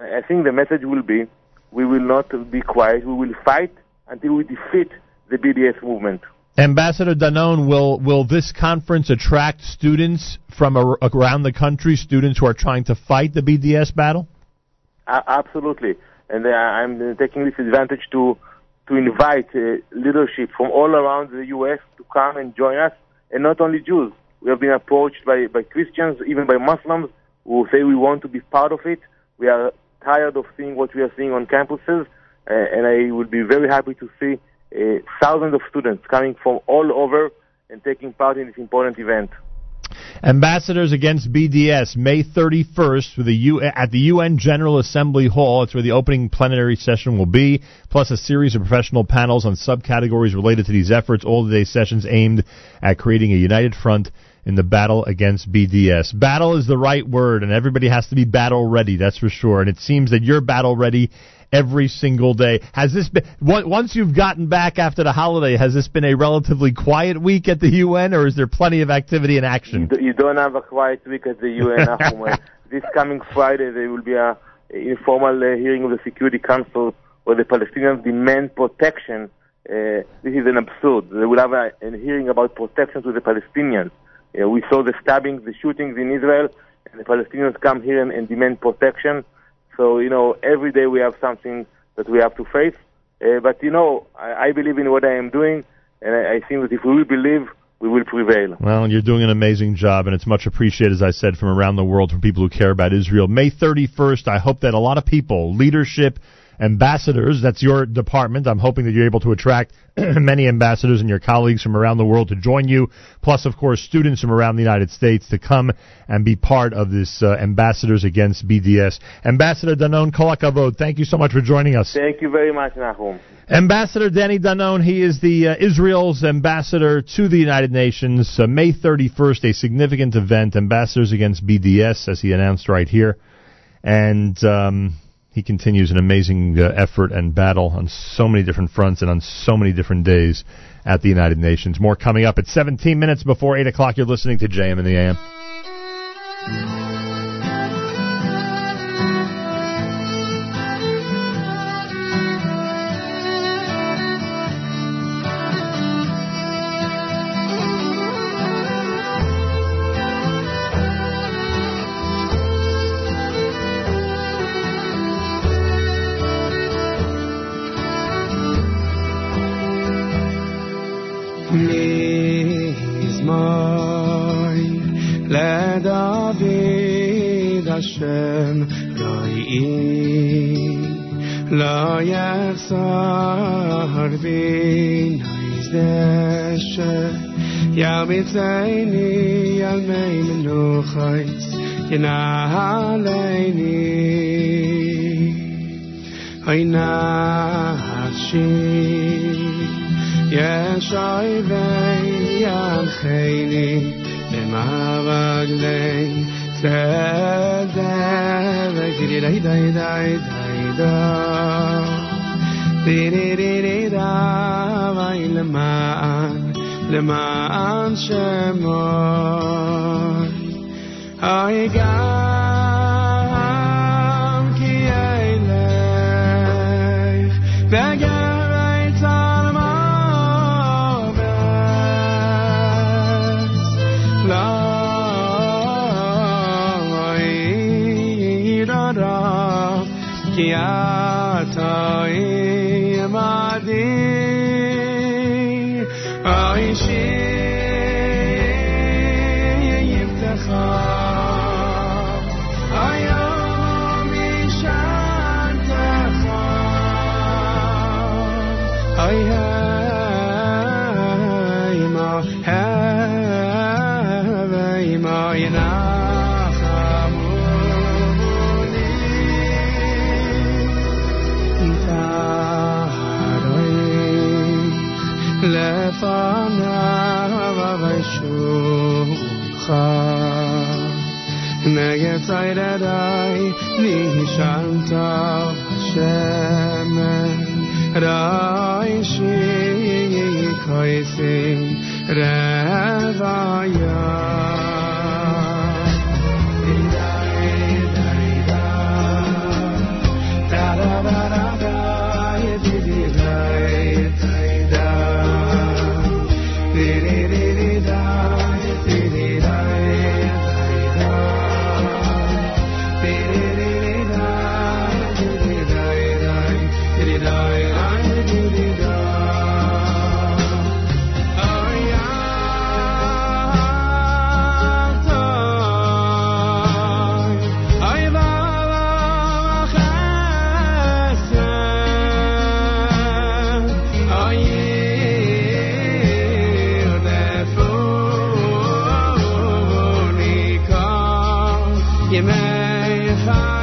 I think the message will be we will not be quiet. We will fight until we defeat the BDS movement. Ambassador Danon, will will this conference attract students from around the country, students who are trying to fight the BDS battle? A- absolutely. And uh, I'm uh, taking this advantage to to invite uh, leadership from all around the U.S. to come and join us, and not only Jews. We have been approached by, by Christians, even by Muslims, who say we want to be part of it. We are tired of seeing what we are seeing on campuses, uh, and I would be very happy to see uh, thousands of students coming from all over and taking part in this important event. Ambassadors Against BDS, May 31st, with the U- at the UN General Assembly Hall. It's where the opening plenary session will be, plus a series of professional panels on subcategories related to these efforts. All the day sessions aimed at creating a united front in the battle against BDS. Battle is the right word, and everybody has to be battle ready, that's for sure. And it seems that you're battle ready every single day. Has this been once you've gotten back after the holiday? Has this been a relatively quiet week at the UN, or is there plenty of activity and action? You don't have a quiet week at the UN. <laughs> This coming Friday, there will be a, a informal uh, hearing of the Security Council where the Palestinians demand protection. Uh, this is an absurd. They will have a, a hearing about protection to the Palestinians. Uh, we saw the stabbings, the shootings in Israel, and the Palestinians come here and, and demand protection. So, you know, every day we have something that we have to face. Uh, but, you know, I, I believe in what I am doing, and I, I think that if we believe, we will prevail. Well, you're doing an amazing job, and it's much appreciated, as I said, from around the world, from people who care about Israel. May 31st, I hope that a lot of people, leadership, ambassadors, that's your department. I'm hoping that you're able to attract <clears throat> many ambassadors and your colleagues from around the world to join you, plus, of course, students from around the United States to come and be part of this uh, Ambassadors Against BDS. Ambassador Danon Kol Hakavod, thank you so much for joining us. Thank you very much, Nahum. Ambassador Danny Danon, he is the uh, Israel's ambassador to the United Nations. Uh, May 31st, a significant event, Ambassadors Against BDS, as he announced right here. And um, he continues an amazing uh, effort and battle on so many different fronts and on so many different days at the United Nations. More coming up at 17 minutes before 8 o'clock. You're listening to JM in the AM. David Hashem Ro'i Lo Yatzor Vin Ha'izdeshe Yarbitzeni Al Mei Menuchais Yenahaleini Hoi Nashim Yesh Oivei Mavagleng Sadava Kiri Dai Dai Dai Dai Lemaan Shemor I que há. שלך. נגד ציידדיי נשענת שמן ראי שיקויסים רוויה Da da da da je mij vaak.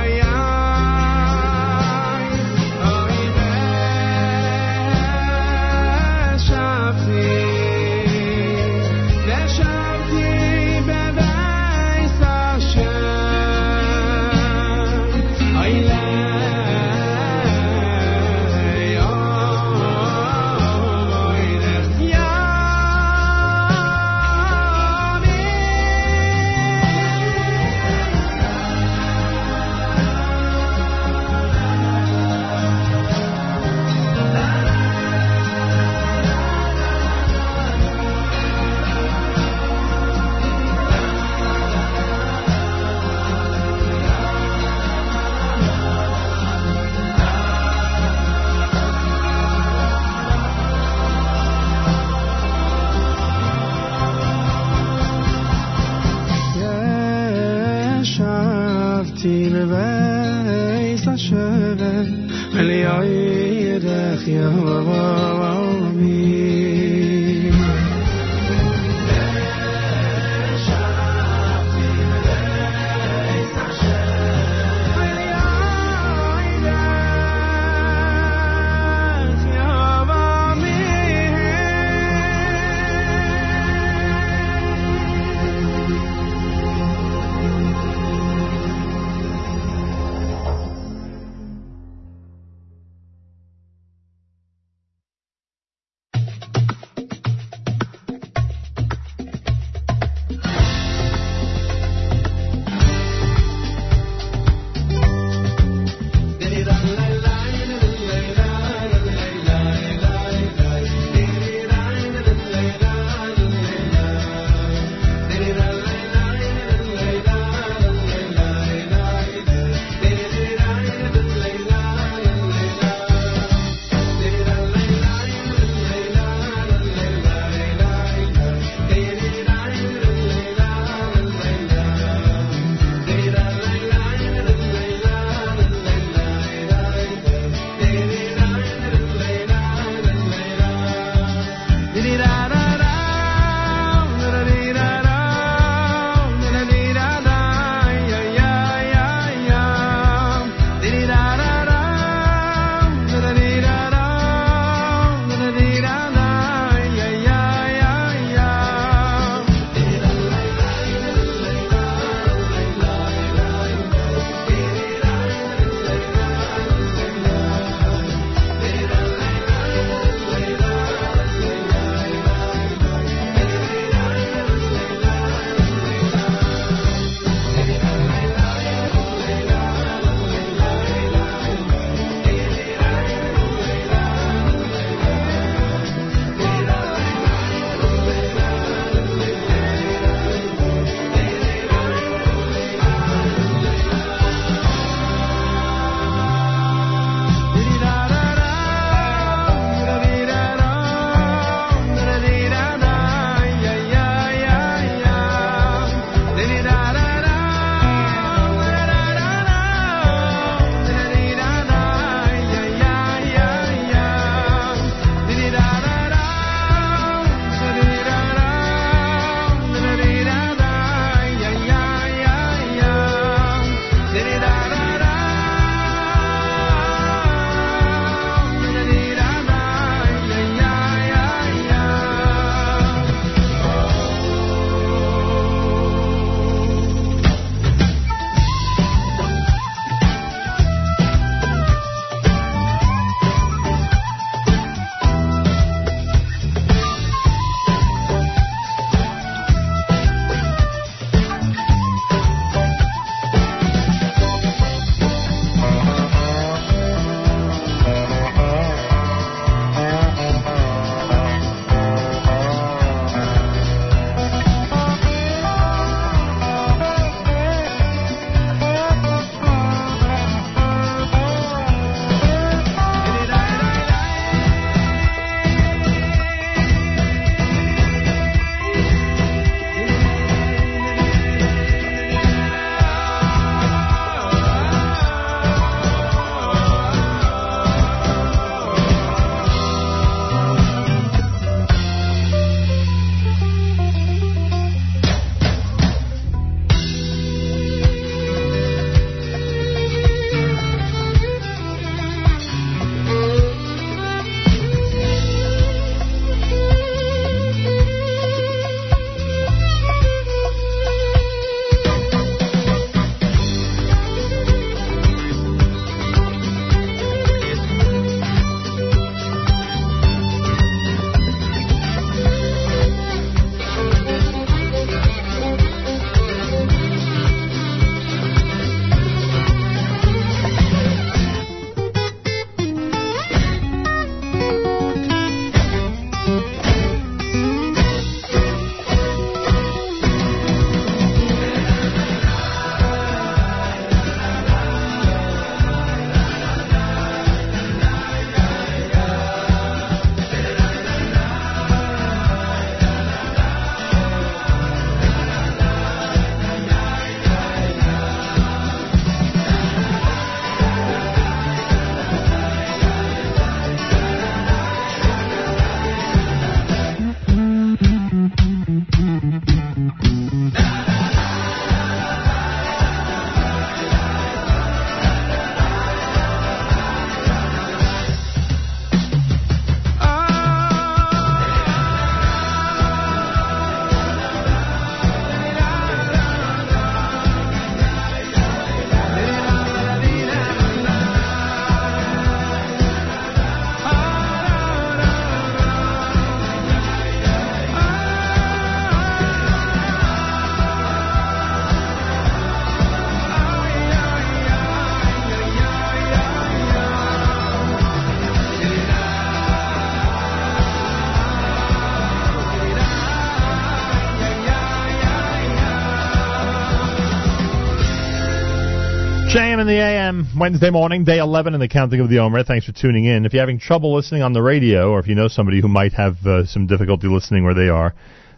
In the AM, Wednesday morning, day 11 in the counting of the Omer. Thanks for tuning in. If you're having trouble listening on the radio, or if you know somebody who might have uh, some difficulty listening where they are,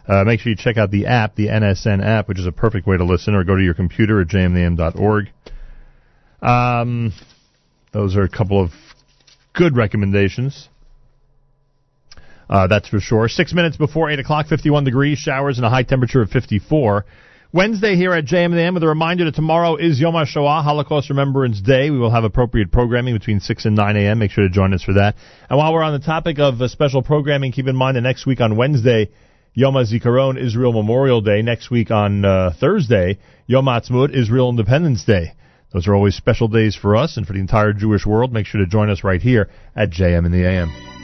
uh, make sure you check out the app, the NSN app, which is a perfect way to listen, or go to your computer at jmintheam.org. Um, those are a couple of good recommendations. Uh, that's for sure. Six minutes before 8 o'clock, 51 degrees, showers, and a high temperature of 54. Wednesday here at JMM with a reminder that tomorrow is Yom HaShoah, Holocaust Remembrance Day. We will have appropriate programming between 6 and 9 a.m. Make sure to join us for that. And while we're on the topic of uh, special programming, keep in mind that next week on Wednesday, Yom HaZikaron, Israel Memorial Day. Next week on uh, Thursday, Yom HaAtzmaut, Israel Independence Day. Those are always special days for us and for the entire Jewish world. Make sure to join us right here at JM in the AM.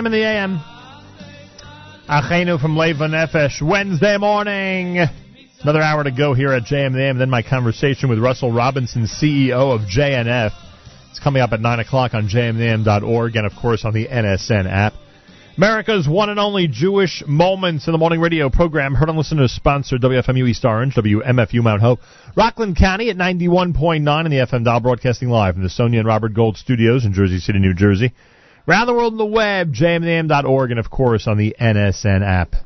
JM in the AM. Achenu from Leva Nefesh. Wednesday morning. Another hour to go here at JM the AM. Then my conversation with Russell Robinson, CEO of JNF. It's coming up at 9 o'clock on jmintheam.org and, of course, on the NSN app. America's one and only Jewish Moments in the Morning radio program. Heard on listeners sponsor WFMU East Orange, WMFU Mount Hope, Rockland County at 91.9 in the FM dial, broadcasting live from the Sonia and Robert Gold studios in Jersey City, New Jersey. Around the world on the web, jmintheam.org, and of course on the NSN app.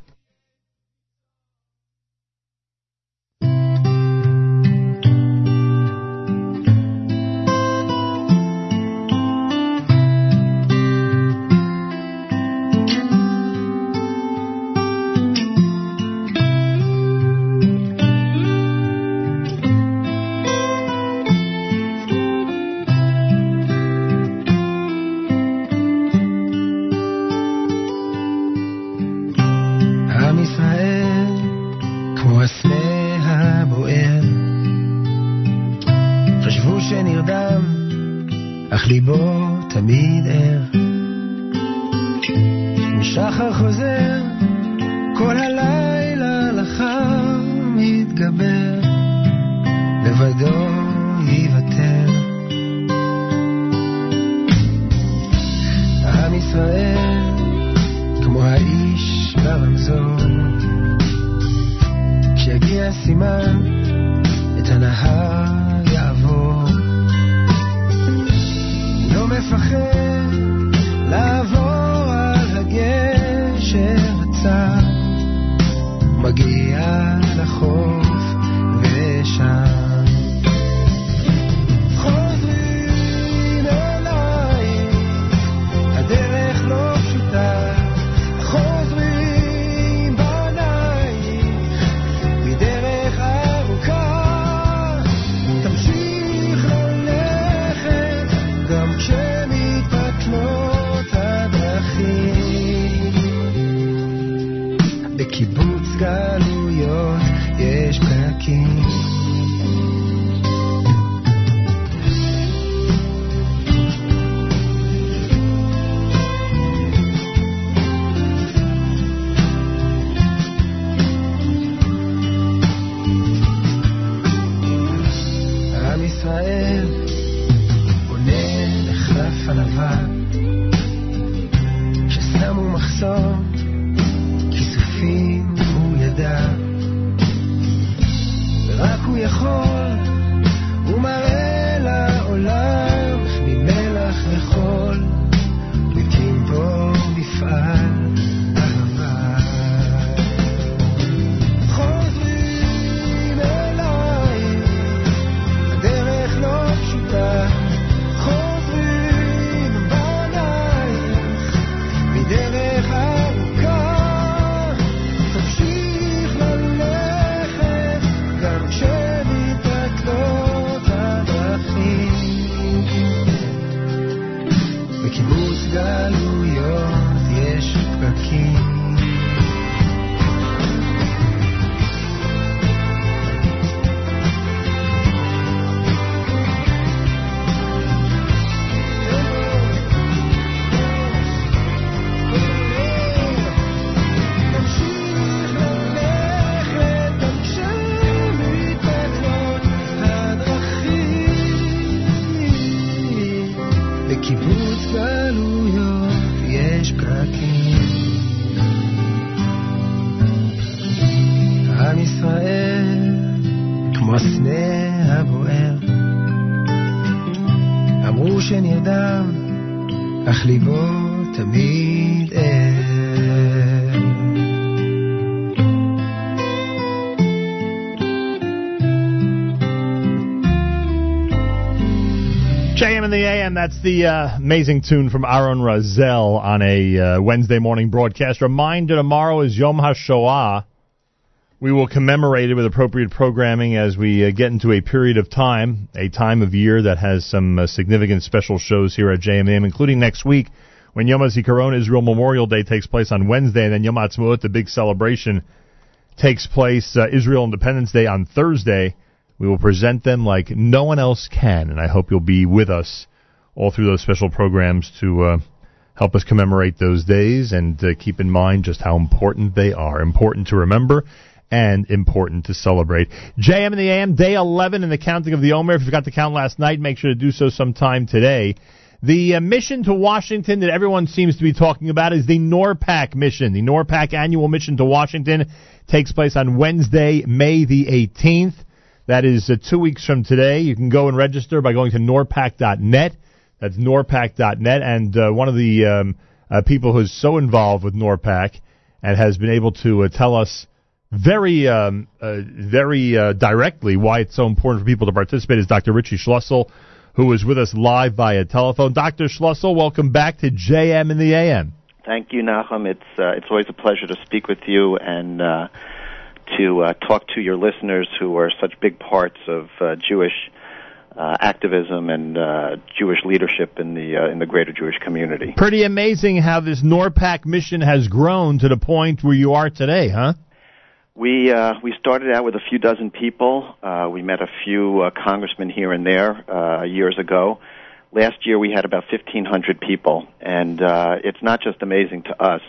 That's the uh, amazing tune from Aaron Razel on a uh, Wednesday morning broadcast. Reminder tomorrow is Yom HaShoah. We will commemorate it with appropriate programming as we uh, get into a period of time, a time of year that has some uh, significant special shows here at JMM, including next week when Yom HaZikaron Israel Memorial Day takes place on Wednesday, and then Yom HaTzmaut, the big celebration, takes place uh, Israel Independence Day on Thursday. We will present them like no one else can, and I hope you'll be with us all through those special programs to uh, help us commemorate those days and uh, keep in mind just how important they are. Important to remember and important to celebrate. JM in the AM, day 11 in the counting of the Omer. If you forgot to count last night, make sure to do so sometime today. The uh, mission to Washington that everyone seems to be talking about is the NORPAC mission. The NORPAC annual mission to Washington takes place on Wednesday, May the 18th. That is uh, two weeks from today. You can go and register by going to norpac.net. That's norpac.net. And uh, one of the um, uh, people who's so involved with NORPAC and has been able to uh, tell us very, um, uh, very uh, directly why it's so important for people to participate is Dr. Richie Schlussel, who is with us live via telephone. Dr. Schlussel, welcome back to JM in the AM. Thank you, Nachum. It's uh, it's always a pleasure to speak with you and to talk to your listeners who are such big parts of Jewish uh, activism and uh, Jewish leadership in the uh, in the greater Jewish community. Pretty amazing how this NORPAC mission has grown to the point where you are today, huh? We uh, we started out with a few dozen people. Uh, we met a few uh, congressmen here and there uh, years ago. Last year we had about 1,500 people, and uh, it's not just amazing to us,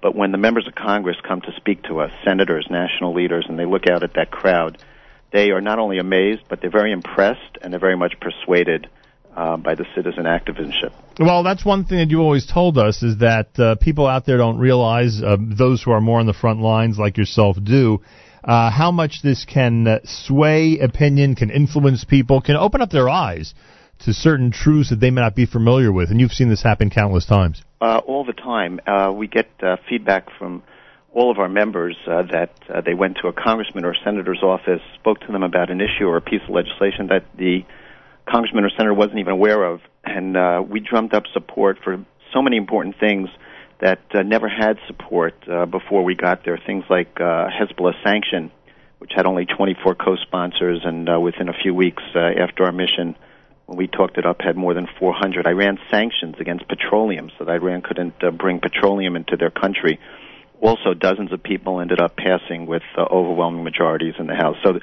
but when the members of Congress come to speak to us, senators, national leaders, and they look out at that crowd, they are not only amazed, but they're very impressed and they're very much persuaded uh, by the citizen activism. Well, that's one thing that you always told us is that uh, people out there don't realize, uh, those who are more on the front lines like yourself do, uh, how much this can uh, sway opinion, can influence people, can open up their eyes to certain truths that they may not be familiar with. And you've seen this happen countless times. Uh, all the time, uh, we get uh, feedback from all of our members uh, that uh, they went to a congressman or senator's office, spoke to them about an issue or a piece of legislation that the congressman or senator wasn't even aware of, and uh, we drummed up support for so many important things that uh, never had support uh, before we got there. Things like uh, Hezbollah sanction, which had only 24 co-sponsors, and uh, within a few weeks uh, after our mission, when we talked it up, had more than 400. Iran sanctions against petroleum, so that Iran couldn't uh, bring petroleum into their country. Also, dozens of people ended up passing with uh, overwhelming majorities in the House. So. The,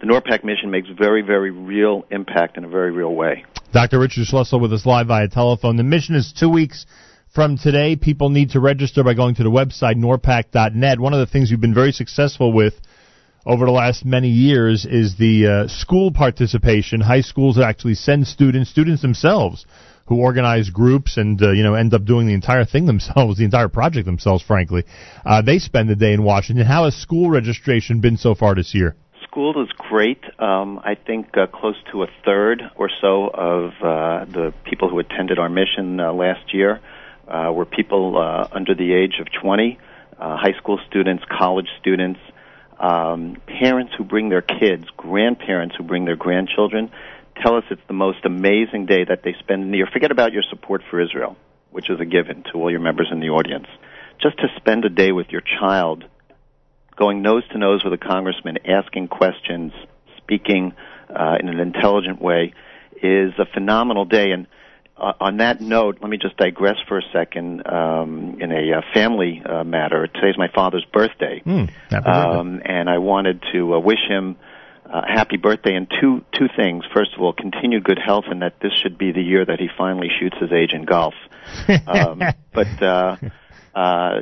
the NORPAC mission makes very, very real impact in a very real way. Dr. Richard Schlussel with us live via telephone. The mission is two weeks from today. People need to register by going to the website norpac.net. One of the things you've been very successful with over the last many years is the uh, school participation. High schools actually send students, students themselves, who organize groups and uh, you know end up doing the entire thing themselves, <laughs> the entire project themselves. Frankly, uh, they spend the day in Washington. How has school registration been so far this year? School is great. Um, I think uh, close to a third or so of uh, the people who attended our mission uh, last year uh, were people uh, under the age of 20, uh, high school students, college students, um, parents who bring their kids, grandparents who bring their grandchildren. Tell us it's the most amazing day that they spend in the year. Forget about your support for Israel, which is a given to all your members in the audience. Just to spend a day with your child going nose to nose with a congressman, asking questions, speaking uh, in an intelligent way, is a phenomenal day. And uh, on that note, let me just digress for a second um, in a uh, family uh, matter. Today's my father's birthday, Mm, um, and I wanted to uh, wish him uh, happy birthday and two two things. First of all, continued good health, and that this should be the year that he finally shoots his age in golf. <laughs> um, but uh, uh,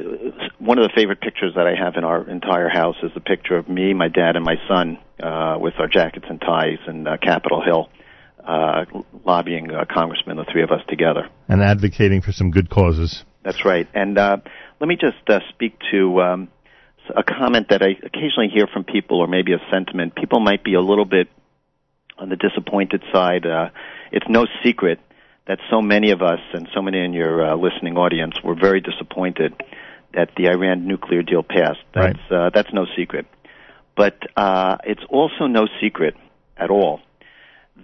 one of the favorite pictures that I have in our entire house is a picture of me, my dad, and my son uh, with our jackets and ties in uh, Capitol Hill, uh, lobbying uh, congressmen, the three of us together. and advocating for some good causes. That's right. And uh, let me just uh, speak to um, a comment that I occasionally hear from people, or maybe a sentiment. People might be a little bit on the disappointed side. Uh, it's no secret that so many of us and so many in your uh, listening audience were very disappointed that the Iran nuclear deal passed. That's uh, that's no secret. But uh, it's also no secret at all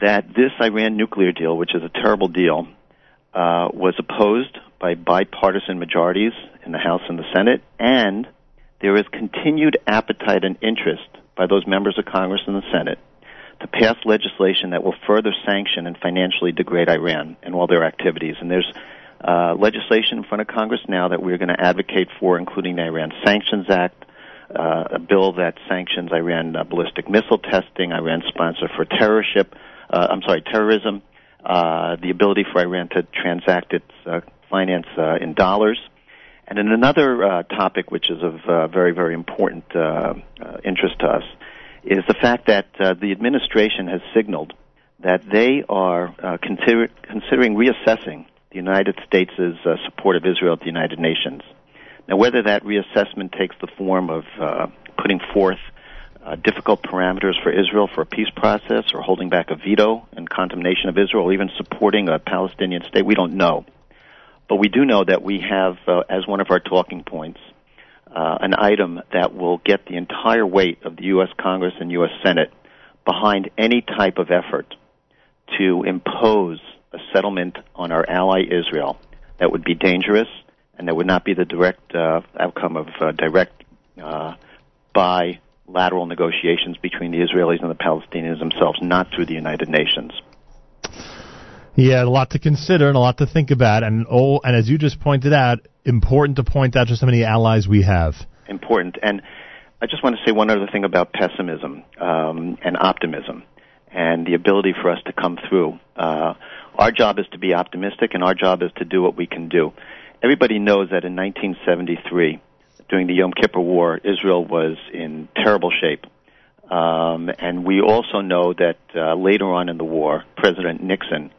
that this Iran nuclear deal, which is a terrible deal, uh, was opposed by bipartisan majorities in the House and the Senate, and there is continued appetite and interest by those members of Congress and the Senate to pass legislation that will further sanction and financially degrade Iran and all their activities. And there's uh, legislation in front of Congress now that we're going to advocate for, including the Iran Sanctions Act, uh, a bill that sanctions Iran uh, ballistic missile testing, Iran sponsor for terrorship, uh, I'm sorry, terrorism, uh, the ability for Iran to transact its uh, finance in dollars. And then another uh, topic, which is of uh, very, very important uh, uh, interest to us, is the fact that uh, the administration has signaled that they are uh, consider- considering reassessing the United States' support of Israel at the United Nations. Now, whether that reassessment takes the form of putting forth difficult parameters for Israel for a peace process, or holding back a veto and condemnation of Israel, or even supporting a Palestinian state, we don't know. But we do know that we have, uh, as one of our talking points, uh, an item that will get the entire weight of the U.S. Congress and U.S. Senate behind any type of effort to impose a settlement on our ally Israel that would be dangerous and that would not be the direct uh, outcome of uh, direct uh, bilateral negotiations between the Israelis and the Palestinians themselves, not through the United Nations. Yeah, a lot to consider and a lot to think about, and oh, and as you just pointed out, important to point out just how many allies we have. Important. And I just want to say one other thing about pessimism um, and optimism and the ability for us to come through. Uh, our job is to be optimistic, and our job is to do what we can do. Everybody knows that in 1973, during the Yom Kippur War, Israel was in terrible shape. Um, and we also know that uh, later on in the war, President Nixon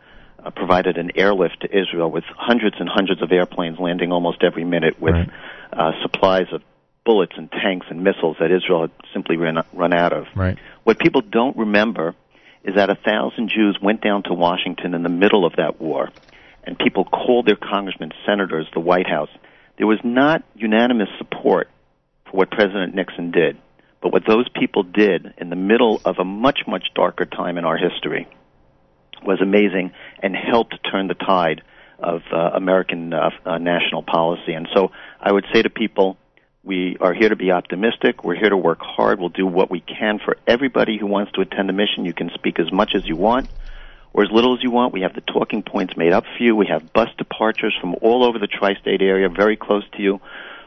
uh, provided an airlift to Israel with hundreds and hundreds of airplanes landing almost every minute with uh, supplies of bullets and tanks and missiles that Israel had simply run, run out of. Right. What people don't remember is that a thousand Jews went down to Washington in the middle of that war, and people called their congressmen, senators, the White House. There was not unanimous support for what President Nixon did, but what those people did in the middle of a much, much darker time in our history was amazing and helped turn the tide of uh, American uh, uh, national policy. And so I would say to people, we are here to be optimistic. We're here to work hard. We'll do what we can for everybody who wants to attend the mission. You can speak as much as you want or as little as you want. We have the talking points made up for you. We have bus departures from all over the tri-state area, very close to you.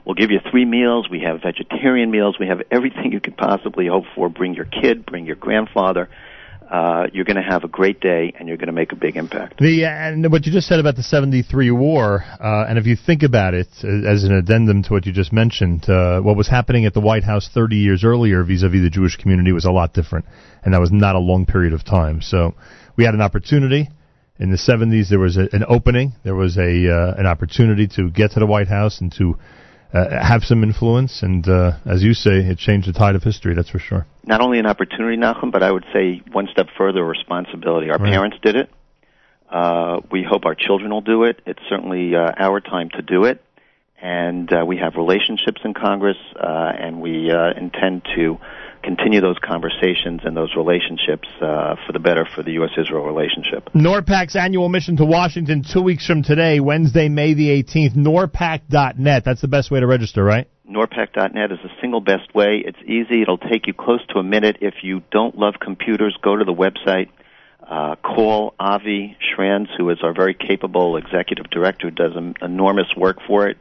We'll give you three meals. We have vegetarian meals. We have everything you could possibly hope for. Bring your kid, bring your grandfather. Uh, you're going to have a great day, and you're going to make a big impact. The and what you just said about the '73 war, uh, and if you think about it uh, as an addendum to what you just mentioned, uh, what was happening at the White House 30 years earlier vis-a-vis the Jewish community was a lot different, and that was not a long period of time. So we had an opportunity. In the 70s, there was a, an opening. There was a uh, an opportunity to get to the White House and to uh, have some influence. And uh, as you say, it changed the tide of history. That's for sure. Not only an opportunity, Nachum, but I would say one step further, responsibility. Our Right. parents did it. Uh, we hope our children will do it. It's certainly uh, our time to do it. And uh, we have relationships in Congress, uh, and we uh, intend to continue those conversations and those relationships uh, for the better for the U.S.-Israel relationship. NORPAC's annual mission to Washington two weeks from today, Wednesday, May the 18th. NORPAC.net. That's the best way to register, right? NORPAC.net is the single best way. It's easy. It'll take you close to a minute. If you don't love computers, go to the website. Uh, call Avi Schranz, who is our very capable executive director, who does em- enormous work for it.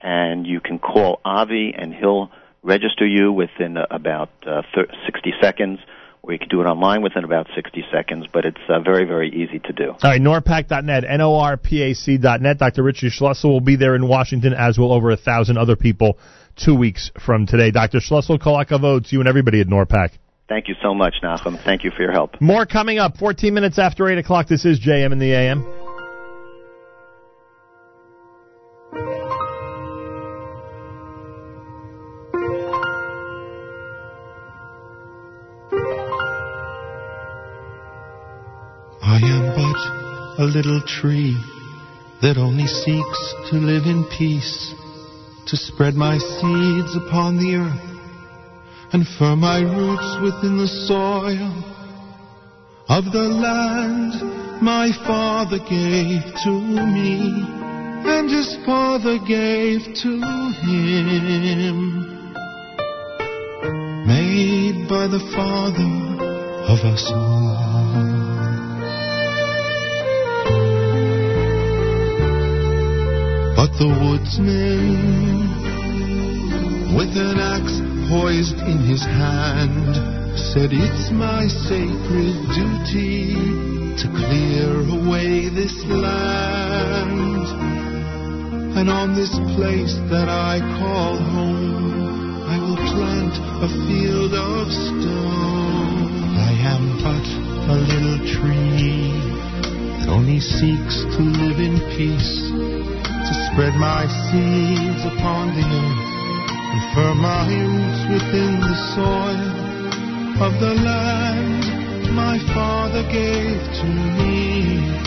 And you can call Avi, and he'll register you within about uh, thir- 60 seconds, or you can do it online within about 60 seconds. But it's uh, very, very easy to do. All right, NORPAC.net, N-O-R-P-A-C.net. Dr. Richie Schlussel will be there in Washington, as will over a thousand other people two weeks from today. Dr. Schlussel, Kol Hakavod to you and everybody at NORPAC. Thank you so much, Nachum. Thank you for your help. More coming up, 14 minutes after 8 o'clock. This is JM in the AM. A little tree that only seeks to live in peace, to spread my seeds upon the earth and firm my roots within the soil of the land my father gave to me and his father gave to him. Made by the father of us all. The woodsman, with an axe poised in his hand, said, It's my sacred duty to clear away this land. And on this place that I call home, I will plant a field of stone. I am but a little tree that only seeks to live in peace, to spread my seeds upon the earth and firm my roots within the soil of the land my father gave to me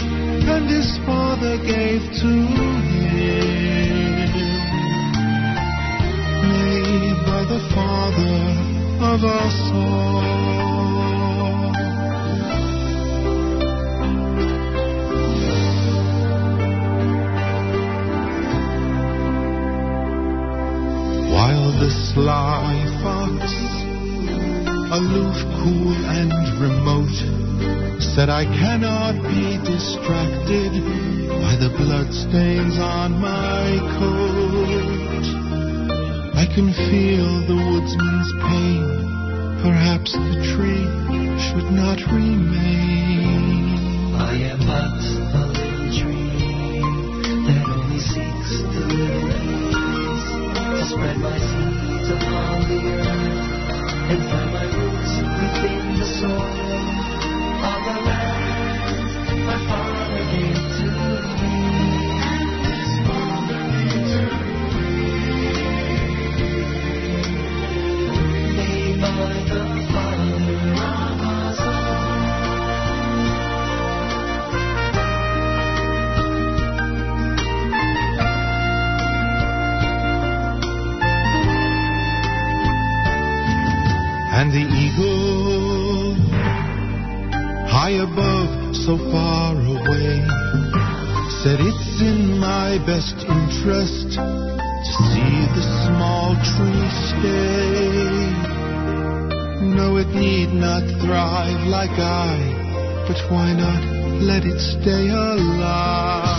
and his father gave to him. Made by the Father of us all. Sly fox, aloof, cool, and remote, said I cannot be distracted by the bloodstains on my coat. I can feel the woodsman's pain. Perhaps the tree should not remain. I am but a little tree that only seeks to live to spread my and find my roots within the soil of the land best interest to see the small tree stay. No, it need not thrive like I, but why not let it stay alive?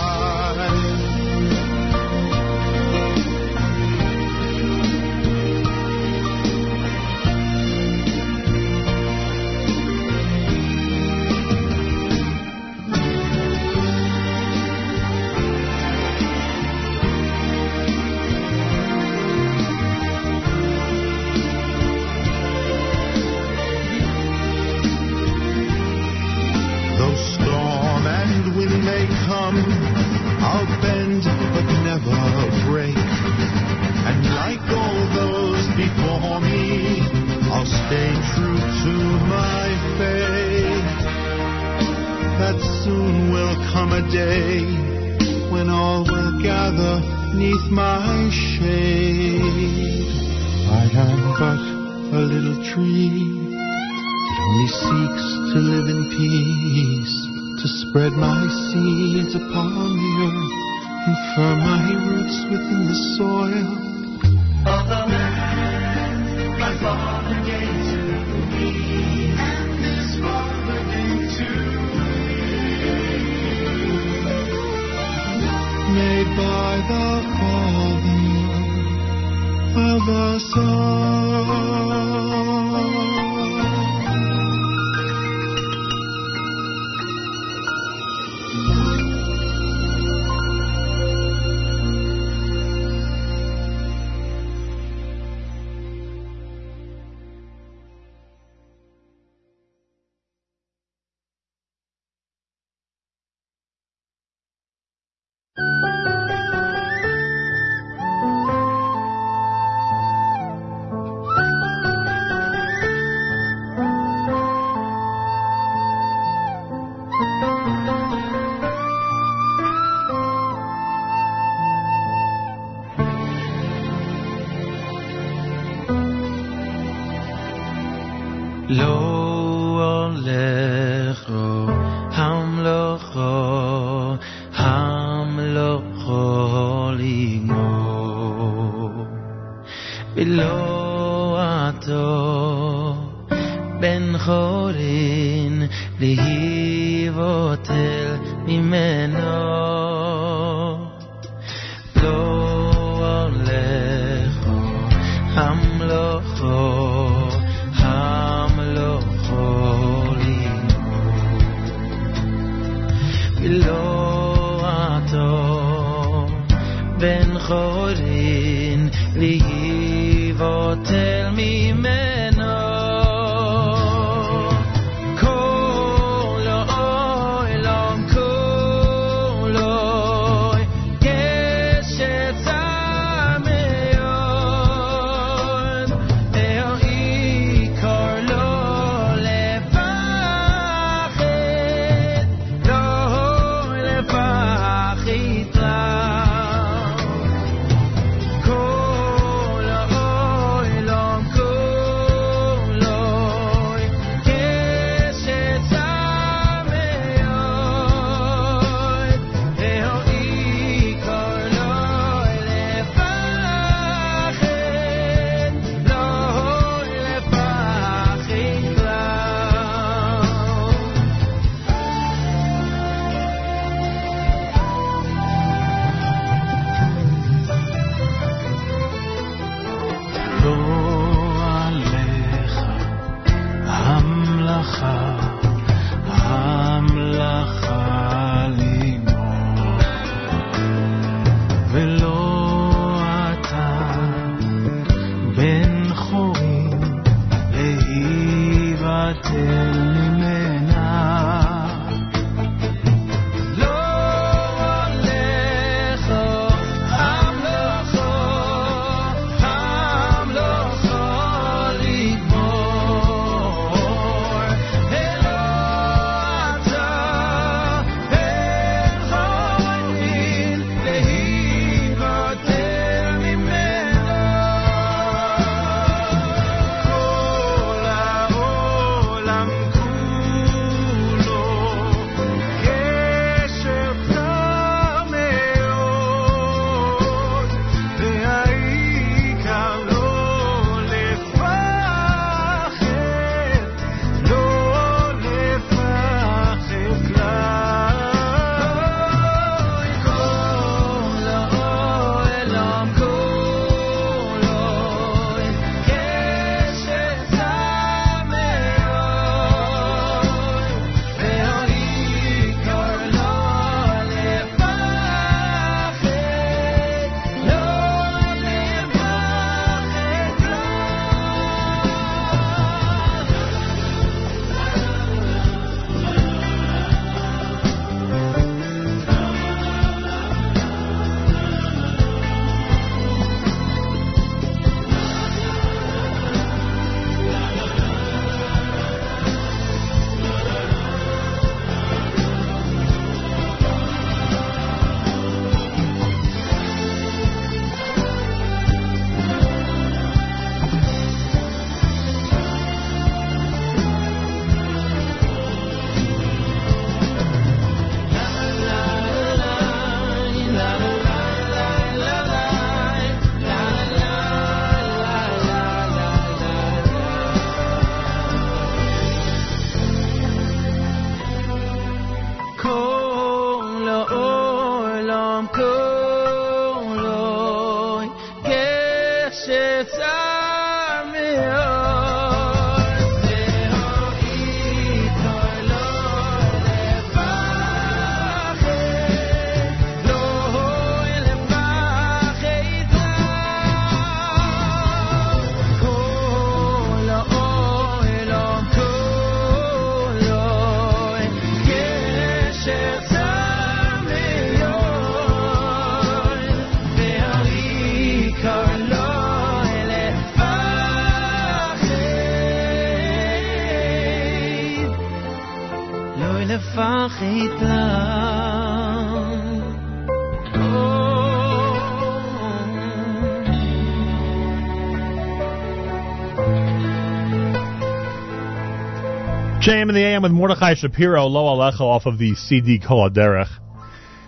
JM in the AM with Mordechai Shapiro, Lo Alecha off of the CD Kol Derech.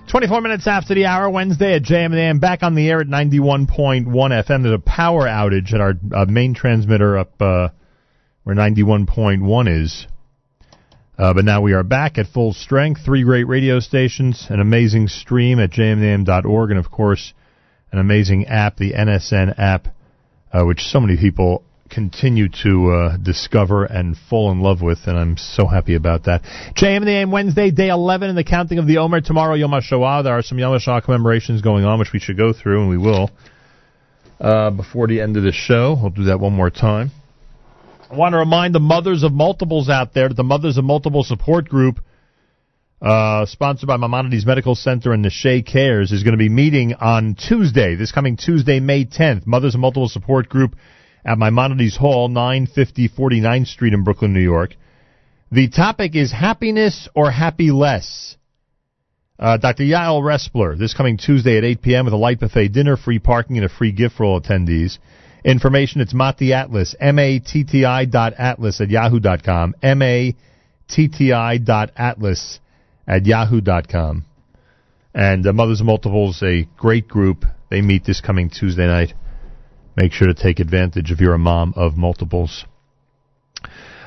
24 minutes after the hour, Wednesday at JM the AM, back on the air at 91.1 FM. There's a power outage at our uh, main transmitter up uh, where 91.1 is. Uh, but now we are back at full strength. Three great radio stations, an amazing stream at jmintheam.org, and of course, an amazing app, the NSN app, uh, which so many people continue to uh, discover and fall in love with, and I'm so happy about that. JM in the AM Wednesday, day 11 in the counting of the Omer. Tomorrow, Yom HaShoah. There are some Yom HaShoah commemorations going on, which we should go through, and we will, uh, before the end of the show. We'll do that one more time. I want to remind the mothers of multiples out there that the Mothers of Multiple Support Group, uh, sponsored by Maimonides Medical Center and the Shea Cares, is going to be meeting on Tuesday, this coming Tuesday, May 10th. Mothers of Multiple Support Group at Maimonides Hall, 950 49th Street in Brooklyn, New York. The topic is happiness or happy less. Uh, Dr. Yael Respler, this coming Tuesday at 8 p.m. with a light buffet dinner, free parking, and a free gift for all attendees. Information, it's Matti Atlas, M-A-T-T-I dot atlas at yahoo dot com, M-A-T-T-I dot atlas at yahoo dot com. And uh, Mothers of Multiples, a great group. They meet this coming Tuesday night. Make sure to take advantage if you're a mom of multiples.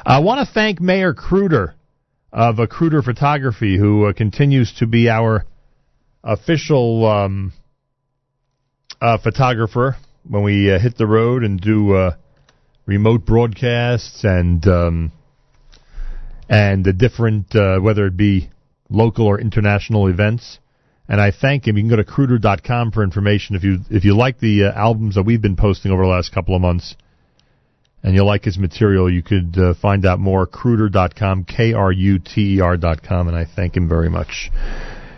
I want to thank Meir Kruter of Kruder Photography, who uh, continues to be our official um, uh, photographer when we uh, hit the road and do uh, remote broadcasts and um, and the different uh, whether it be local or international events. And I thank him. You can go to kruter.com for information if you if you like the uh, albums that we've been posting over the last couple of months, and you like his material. You could uh, find out more kruter.com, k r u t e r.com, and I thank him very much.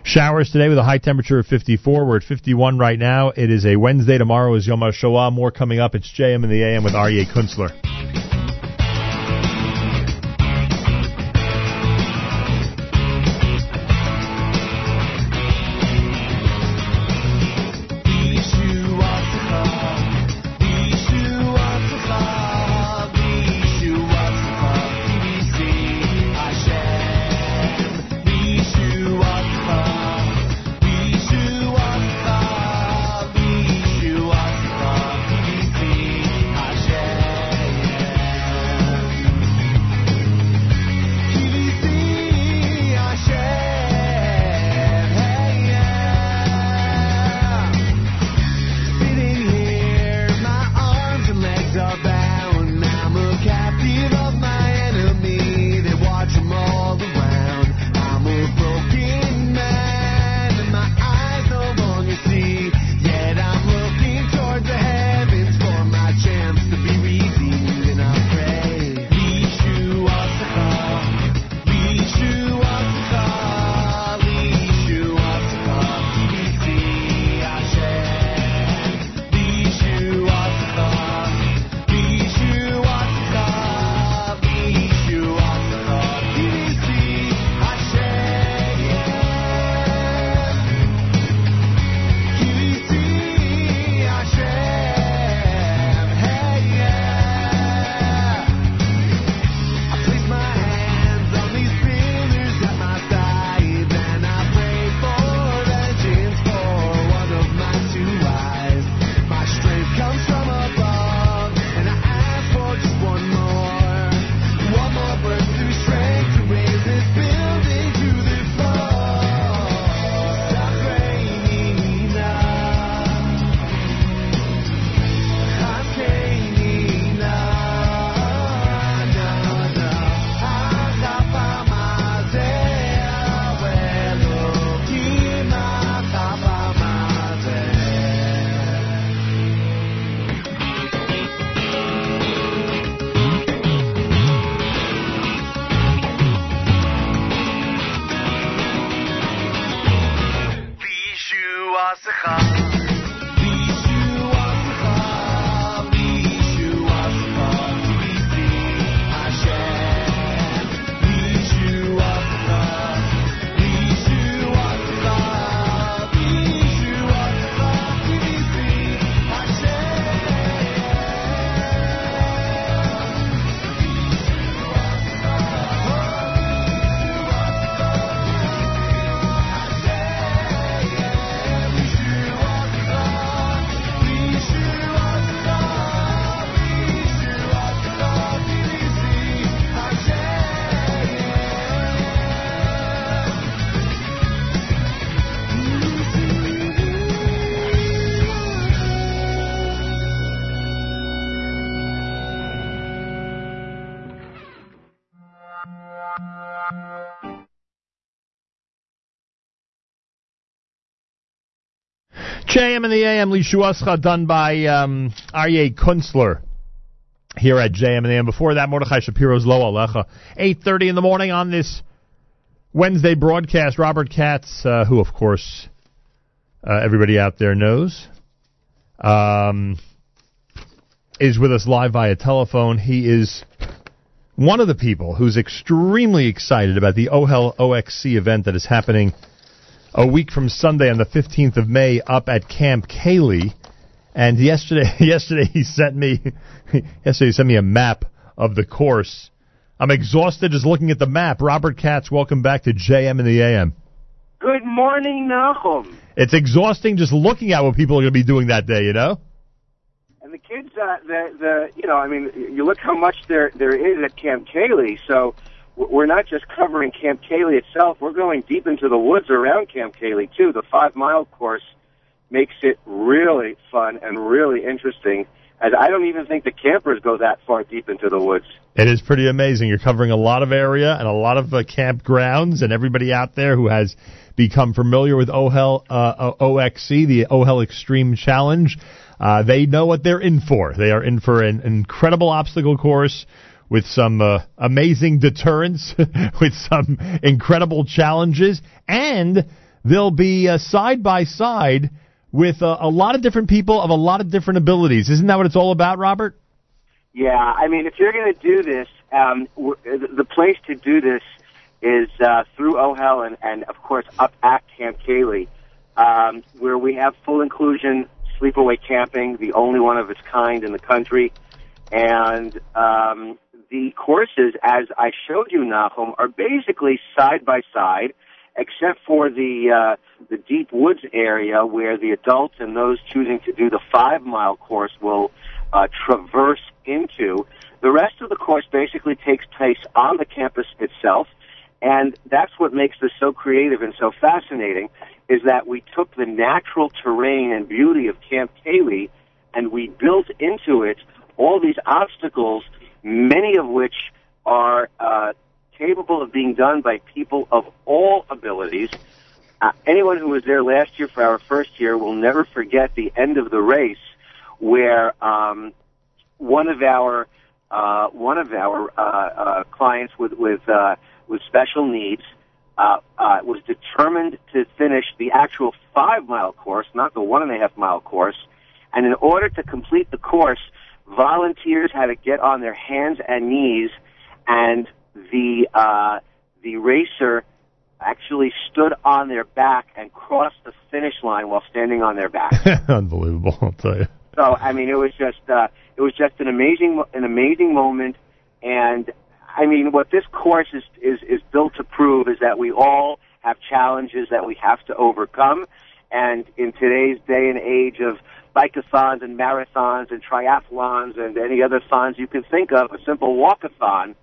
Showers today with a high temperature of 54. We're at 51 right now. It is a Wednesday. Tomorrow is Yom HaShoah. More coming up. It's JM in the AM with Aryeh Kunstler. JM and the AM, Lishuascha, done by um, Aryeh Kunstler here at JM and the AM. Before that, Mordechai Shapiro's Lo Alecha. 8.30 in the morning on this Wednesday broadcast. Robert Katz, uh, who, of course, uh, everybody out there knows, um, is with us live via telephone. He is one of the people who's extremely excited about the OHEL OXC event that is happening a week from Sunday on the 15th of May up at Camp Kaylie. And yesterday, <laughs> yesterday he sent me, <laughs> yesterday he sent me a map of the course. I'm exhausted just looking at the map. Robert Katz, welcome back to JM and the AM. Good morning, Nahum. It's exhausting just looking at what people are going to be doing that day, you know? And the kids, uh, the the you know, I mean, you look how much there there is at Camp Kaylie. So we're not just covering Camp Kaylie itself. We're going deep into the woods around Camp Kaylie too. The five mile course makes it really fun and really interesting. As I don't even think the campers go that far deep into the woods. It is pretty amazing. You're covering a lot of area and a lot of uh, campgrounds, and everybody out there who has become familiar with OHEL uh, OXC, the OHEL Extreme Challenge, uh, they know what they're in for. They are in for an incredible obstacle course with some uh, amazing deterrence, <laughs> with some incredible challenges, and they'll be uh, side by side with uh, a lot of different people of a lot of different abilities. Isn't that what it's all about, Robert? Yeah, I mean, if you're going to do this, um, w- the place to do this is uh, through OHEL and, and, of course, up at Camp Kaylie, um, where we have full inclusion sleepaway camping, the only one of its kind in the country. And um, the courses, as I showed you, Nahum, are basically side by side, except for the uh, the deep woods area where the adults and those choosing to do the five mile course will uh, traverse into. The rest of the course basically takes place on the campus itself, and that's what makes this so creative and so fascinating. Is that we took the natural terrain and beauty of Camp Kaylie, and we built into it all these obstacles, many of which are uh, capable of being done by people of all abilities. Uh, anyone who was there last year for our first year will never forget the end of the race, where um, one of our uh, one of our uh, uh, clients with with uh, with special needs uh, uh, was determined to finish the actual five mile course, not the one and a half mile course. And in order to complete the course, volunteers had to get on their hands and knees, and the uh, the racer actually stood on their back and crossed the finish line while standing on their back. <laughs> Unbelievable, I'll tell you. So I mean, it was just uh, it was just an amazing an amazing moment, and I mean, what this course is is is built to prove is that we all have challenges that we have to overcome, and in today's day and age of bikeathons and marathons and triathlons and any other thons you can think of, a simple walkathon.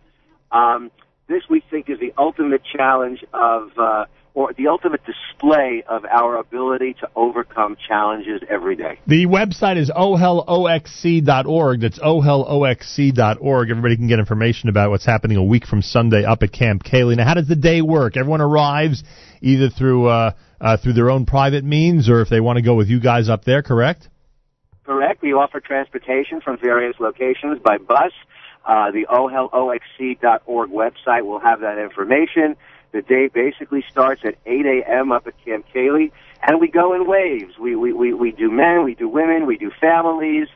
Um, this we think is the ultimate challenge of, uh, or the ultimate display of our ability to overcome challenges every day. The website is oheloxc.org. That's oheloxc.org. Everybody can get information about what's happening a week from Sunday up at Camp Kaylie. Now, how does the day work? Everyone arrives either through uh, uh, through their own private means, or if they want to go with you guys up there. Correct? Correct. We offer transportation from various locations by bus. Uh, the oheloxc.org website will have that information. The day basically starts at 8 a.m. up at Camp Kaylie, and we go in waves. We, we, we, we do men, we do women, we do families,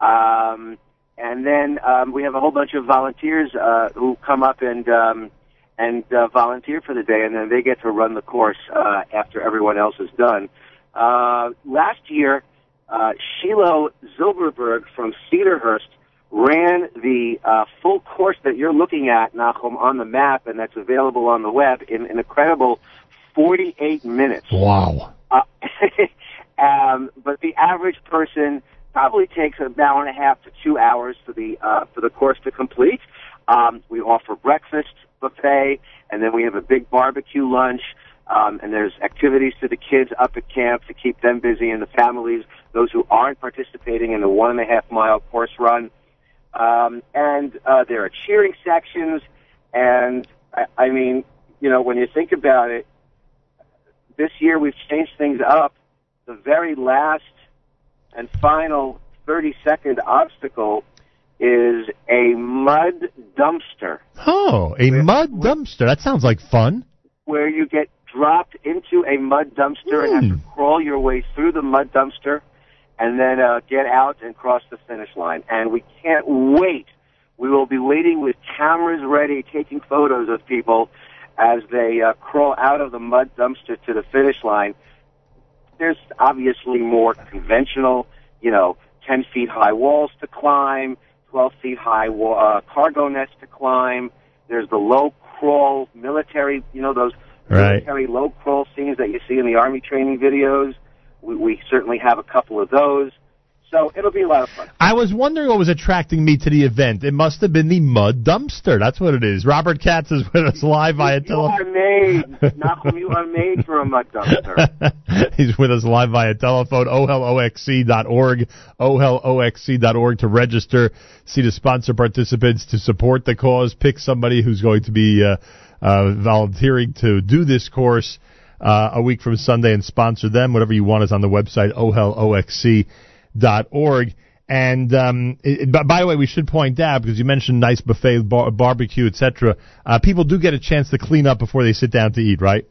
um, and then um, we have a whole bunch of volunteers uh, who come up and um, and uh, volunteer for the day, and then they get to run the course uh, after everyone else is done. Uh, last year, uh, Shiloh Zilberberg from Cedarhurst ran the uh, full course that you're looking at, Nachum, on the map, and that's available on the web in an incredible 48 minutes. Wow. Uh, <laughs> um, but the average person probably takes an hour and a half to two hours for the uh, for the course to complete. Um, we offer breakfast buffet, and then we have a big barbecue lunch. Um, and there's activities to the kids up at camp to keep them busy and the families, those who aren't participating in the one and a half mile course run. Um, and uh, there are cheering sections, and I, I mean, you know, when you think about it, this year we've changed things up. the very last and final 30 second obstacle is a mud dumpster Oh, a mud dumpster. That sounds like fun. where you get dropped into a mud dumpster and have to crawl your way through the mud dumpster and then uh, get out and cross the finish line. And we can't wait. We will be waiting with cameras ready, taking photos of people as they uh, crawl out of the mud dumpster to the finish line. There's obviously more conventional, you know, 10 feet high walls to climb, 12 feet high uh, cargo nets to climb. There's the low crawl military, you know, those Right. military low crawl scenes that you see in the army training videos. We, we certainly have a couple of those. So it'll be a lot of fun. I was wondering what was attracting me to the event. It must have been the mud dumpster. That's what it is. Robert Katz is with us live via telephone. You are made, <laughs> Nachum, you are made for a mud dumpster. <laughs> He's with us live via telephone, oheloxc.org, oheloxc.org to register, see the sponsor participants to support the cause, pick somebody who's going to be uh, uh, volunteering to do this course uh, a week from Sunday and sponsor them. Whatever you want is on the website, oheloxc.org. And um, it, it- by the way, we should point out because you mentioned nice buffet, bar- barbecue, etc. Uh, people do get a chance to clean up before they sit down to eat, right?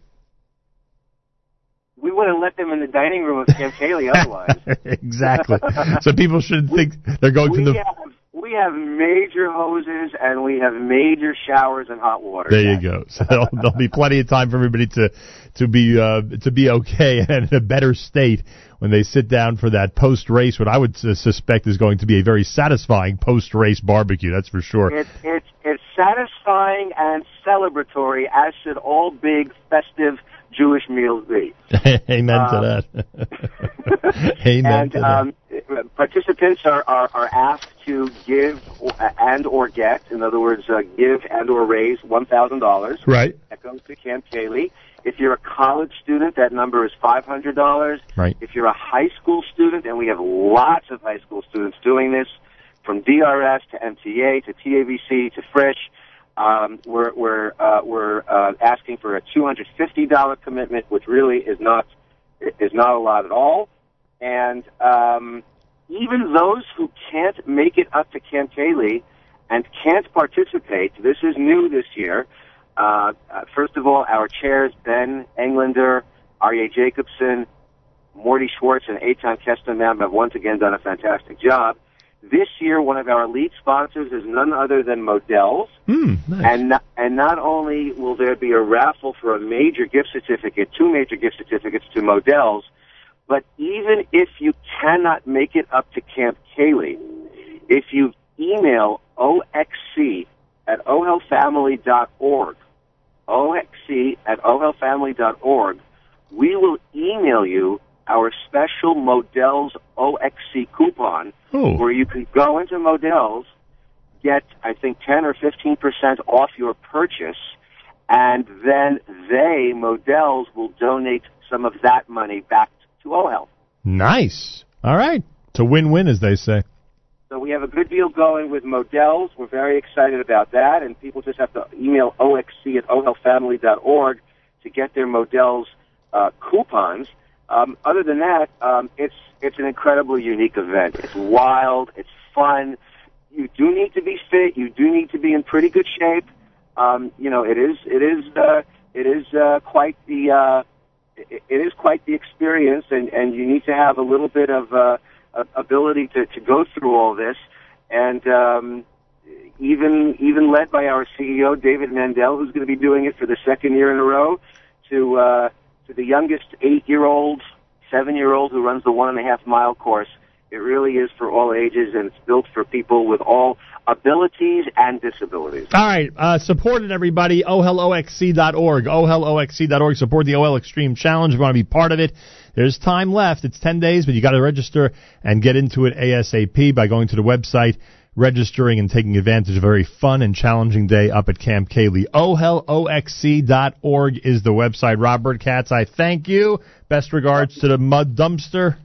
we wouldn't let them in the dining room of Camp Kaylie otherwise. exactly. so people should think they're going to the. have we have major hoses and we have major showers and hot water. There you go. <laughs> So there'll, there'll be plenty of time for everybody to to be uh, to be okay <laughs> and in a better state when they sit down for that post race. What I would uh, suspect is going to be a very satisfying post race barbecue. That's for sure. It's it's it's satisfying and celebratory, as should all big festive Jewish meals be. <laughs> Amen Um, to that. <laughs> Amen and to that. um, participants are, are, are asked to give and or get, in other words, uh, give and or raise one thousand dollars. Right. That goes to Camp Kaylie. If you're a college student, that number is five hundred dollars. Right. If you're a high school student, and we have lots of high school students doing this, from DRS to MTA to TABC to Frisch, um, we're we're uh, we're asking for a two hundred fifty dollar commitment, which really is not is not a lot at all. And um, even those who can't make it up to Camp Kaylie and can't participate, this is new this year. Uh, uh, first of all, our chairs, Ben Englander, Arye Jacobson, Morty Schwartz, and Eitan Kestenbaum have once again done a fantastic job. This year, one of our lead sponsors is none other than Models. Hmm, nice. And not, and not only will there be a raffle for a major gift certificate, two major gift certificates to Models, but even if you cannot make it up to Camp Kaylie, if you email OXC at ohelfamily.org, OXC at ohelfamily.org, we will email you our special Models OXC coupon Oh. where you can go into Models, get, I think, 10 or 15% off your purchase, and then they, Models, will donate some of that money back to OHEL. Nice. All right. It's a win-win, as they say. So we have a good deal going with Models. We're very excited about that, and people just have to email oxc at ohelfamily.org to get their Models uh, coupons. Um, other than that, um, it's it's an incredibly unique event. It's wild. It's fun. You do need to be fit. You do need to be in pretty good shape. Um, you know, it is it is uh, it is uh, quite the uh, it, it is quite the experience, and and you need to have a little bit of uh, ability to to go through all this, and um, even even led by our CEO David Mandel, who's going to be doing it for the second year in a row, to uh, to the youngest eight year old, seven year old who runs the one and a half mile course. It really is for all ages, and it's built for people with all abilities and disabilities. All right, uh, support it, everybody. OHELOXC.org. OHELOXC.org. Support the OHEL Extreme Challenge. You want to be part of it, there's time left. It's 10 days, but you got to register and get into it ASAP by going to the website, registering, and taking advantage of a very fun and challenging day up at Camp Kaylie. OHELOXC.org is the website. Robert Katz, I thank you. Best regards to the mud dumpster.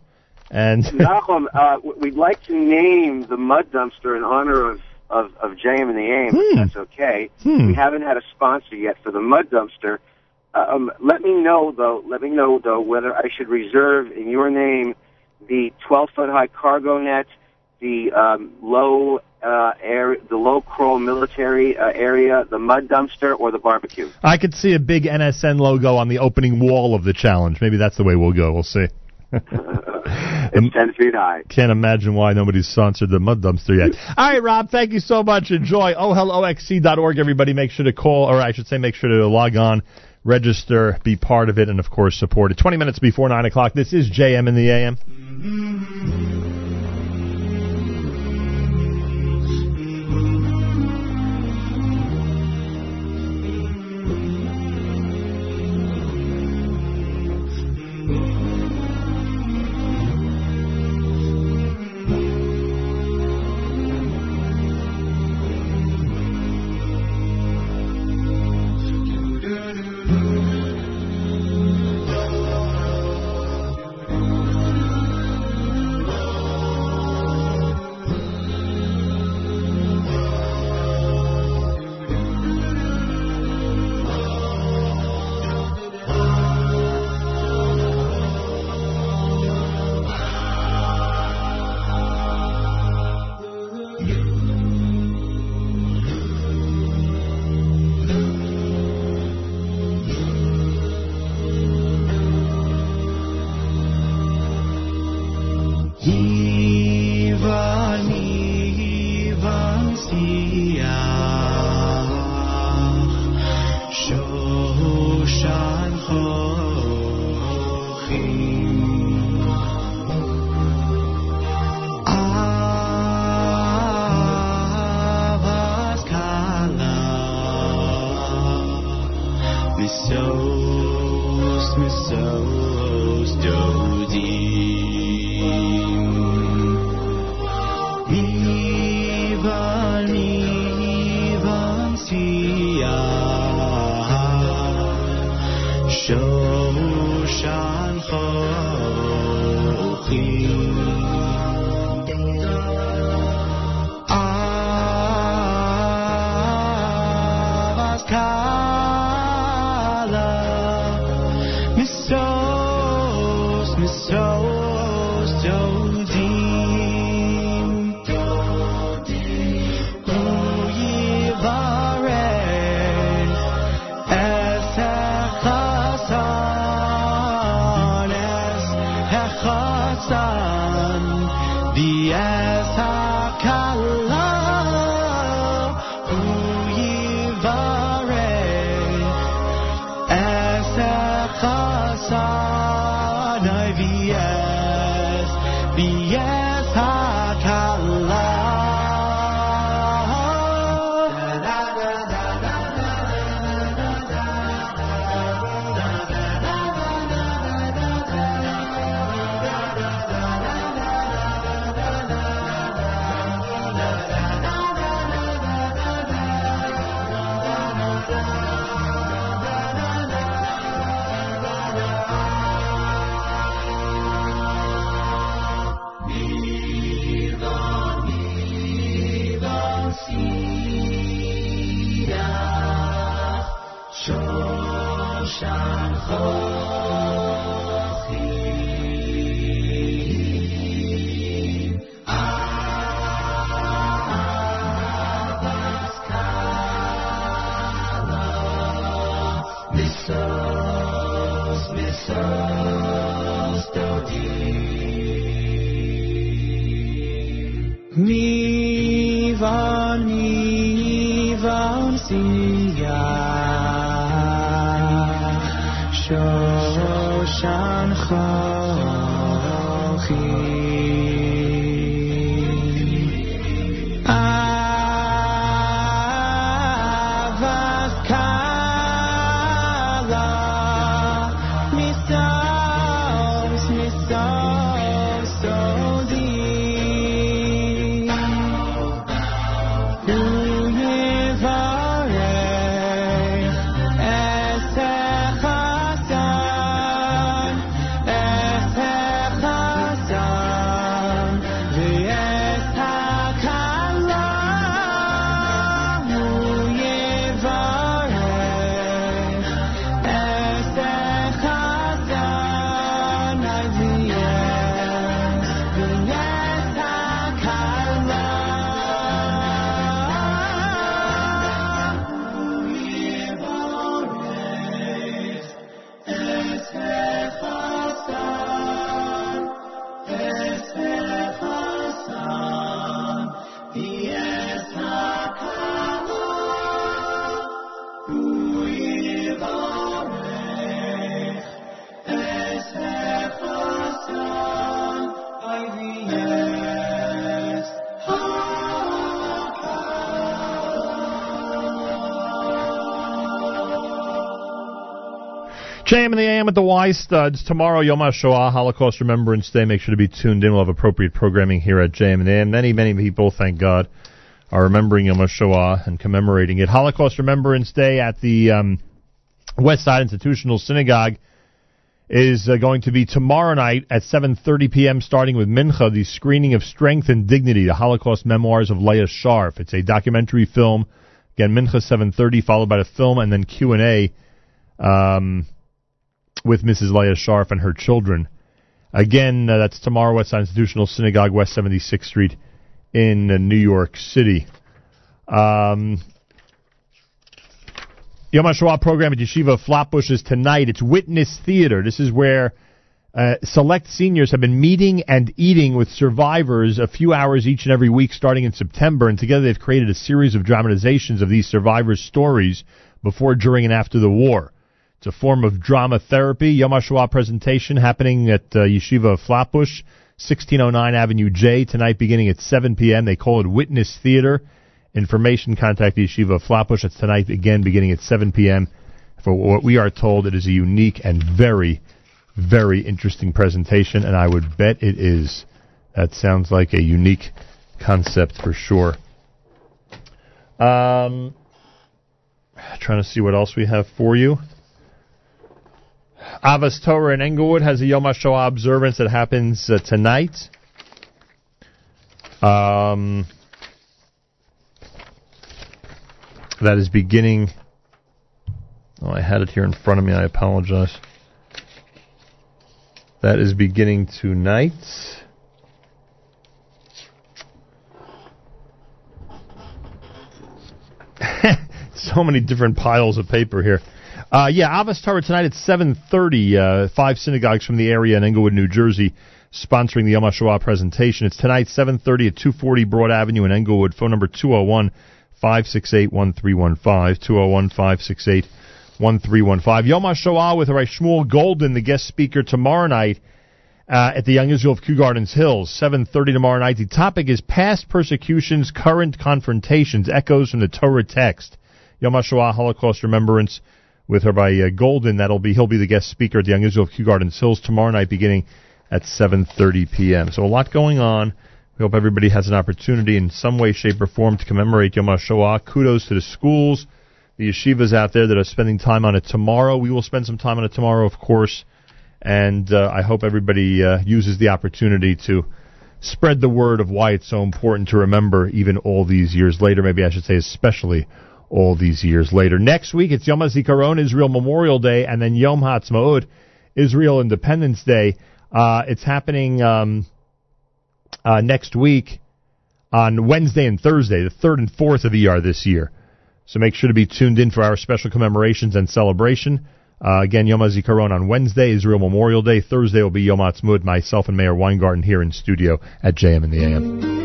And <laughs> Nachum, uh, we'd like to name the mud dumpster in honor of of, of JM and the AM, if that's okay. Hmm. We haven't had a sponsor yet for the mud dumpster, um, let me know though. Let me know though whether I should reserve in your name the 12 foot high cargo net, the um, low uh, air, the low crawl military uh, area, the mud dumpster, or the barbecue. I could see a big NSN logo on the opening wall of the challenge. Maybe that's the way we'll go. We'll see. <laughs> It's 10 feet high. Can't imagine why nobody's sponsored the mud dumpster yet. <laughs> All right, Rob, thank you so much. Enjoy. OHELOXC.org, everybody. Make sure to call, or I should say, make sure to log on, register, be part of it, and of course, support it. 20 minutes before 9 o'clock. This is JM in the AM. V'es In the Y Studs. Tomorrow, Yom HaShoah, Holocaust Remembrance Day. Make sure to be tuned in. We'll have appropriate programming here at JM in the Many, many people, thank God, are remembering Yom HaShoah and commemorating it. Holocaust Remembrance Day at the um, West Side Institutional Synagogue is uh, going to be tomorrow night at 7.30 p.m. starting with Mincha, the screening of Strength and Dignity, the Holocaust Memoirs of Leah Sharf. It's a documentary film. Again, Mincha 7.30, followed by the film, and then Q&A um, with Mrs. Leah Sharf and her children. Again, uh, that's tomorrow, Side Institutional Synagogue, West 76th Street in uh, New York City. Um, Yom HaShoah program at Yeshiva Flatbush is tonight. It's Witness Theater. This is where uh, select seniors have been meeting and eating with survivors a few hours each and every week starting in September, and together they've created a series of dramatizations of these survivors' stories before, during, and after the war. It's a form of drama therapy. Yom HaShoah presentation happening at uh, Yeshiva Flatbush, 1609 Avenue J, tonight beginning at 7 p.m. They call it Witness Theater. Information, contact the Yeshiva Flatbush. It's tonight, again, beginning at 7 p.m. For what we are told, it is a unique and very, very interesting presentation, and I would bet it is. That sounds like a unique concept for sure. Um, trying to see what else we have for you. Ahavas Torah in Englewood has a Yom HaShoah observance that happens uh, tonight. Um, that is beginning. Oh, I had it here in front of me. I apologize. That is beginning tonight. <laughs> so many different piles of paper here. Uh, yeah, Ahavas Torah tonight at 7.30. Uh, five synagogues from the area in Englewood, New Jersey, sponsoring the Yom HaShoah presentation. It's tonight, 7.30 at 240 Broad Avenue in Englewood. Phone number 201 568 1315. 201 568 1315. Yom HaShoah with Rabbi Shmuel Goldin, the guest speaker tomorrow night uh, at the Young Israel of Kew Gardens Hills, 7.30 tomorrow night. The topic is Past Persecutions, Current Confrontations, Echoes from the Torah Text. Yom HaShoah Holocaust Remembrance with Rabbi uh, Goldin. That'll be he'll be the guest speaker at the Young Israel Kew Gardens Hills tomorrow night, beginning at 7:30 p.m. So a lot going on. We hope everybody has an opportunity in some way, shape, or form to commemorate Yom HaShoah. Kudos to the schools, the yeshivas out there that are spending time on it tomorrow. We will spend some time on it tomorrow, of course, and uh, I hope everybody uh, uses the opportunity to spread the word of why it's so important to remember even all these years later. Maybe I should say especially all these years later. Next week, it's Yom HaZikaron, Israel Memorial Day, and then Yom HaAtzmaut, Israel Independence Day. Uh, it's happening um, uh, next week on Wednesday and Thursday, the third and fourth of ER this year. So make sure to be tuned in for our special commemorations and celebration. Uh, again, Yom HaZikaron on Wednesday, Israel Memorial Day. Thursday will be Yom HaAtzmaut, myself and Meir Weingarten here in studio at JM in the AM.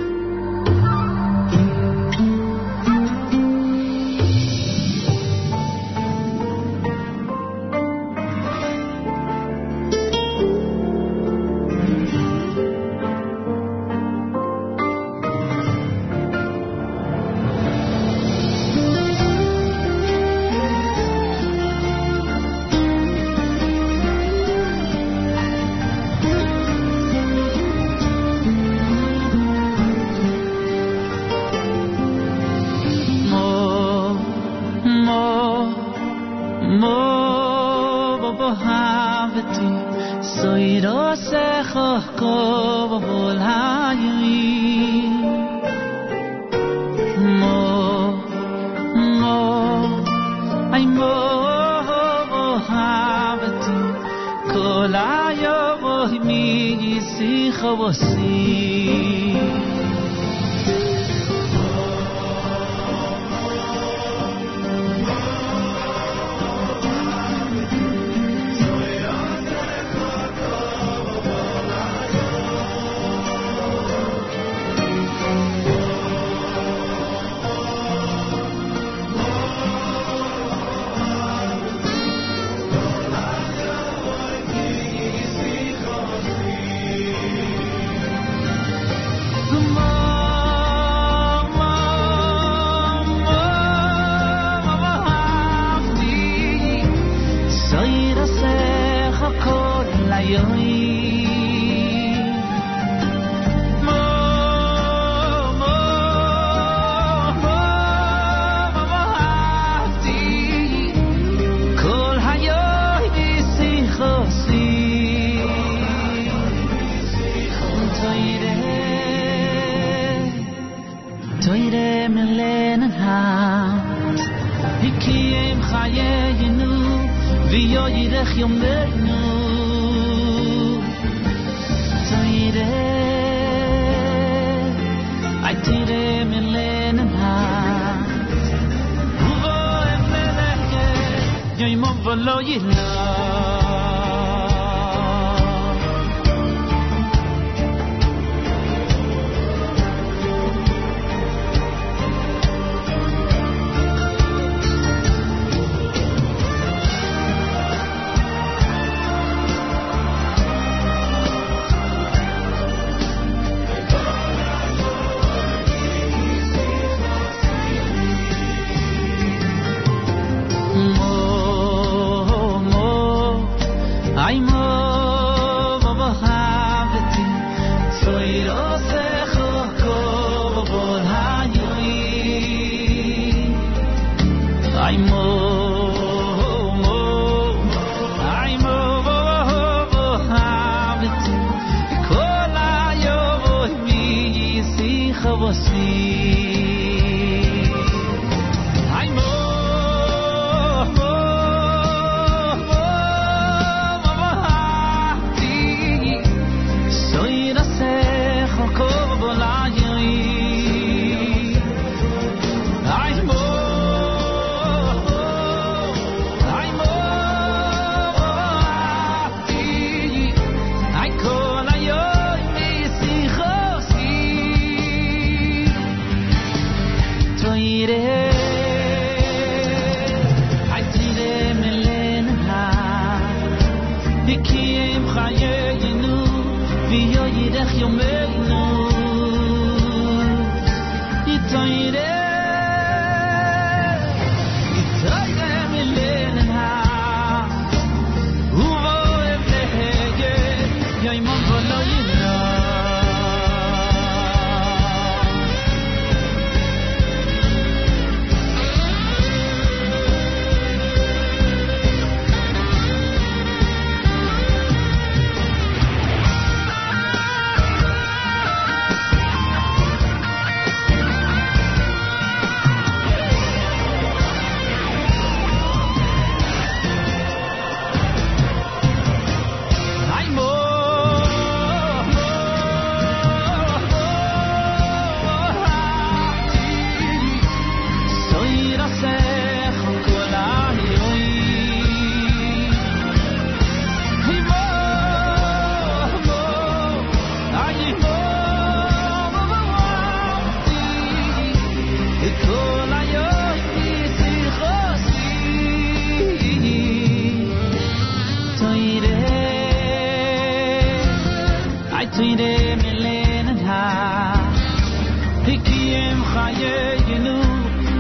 כי חיינו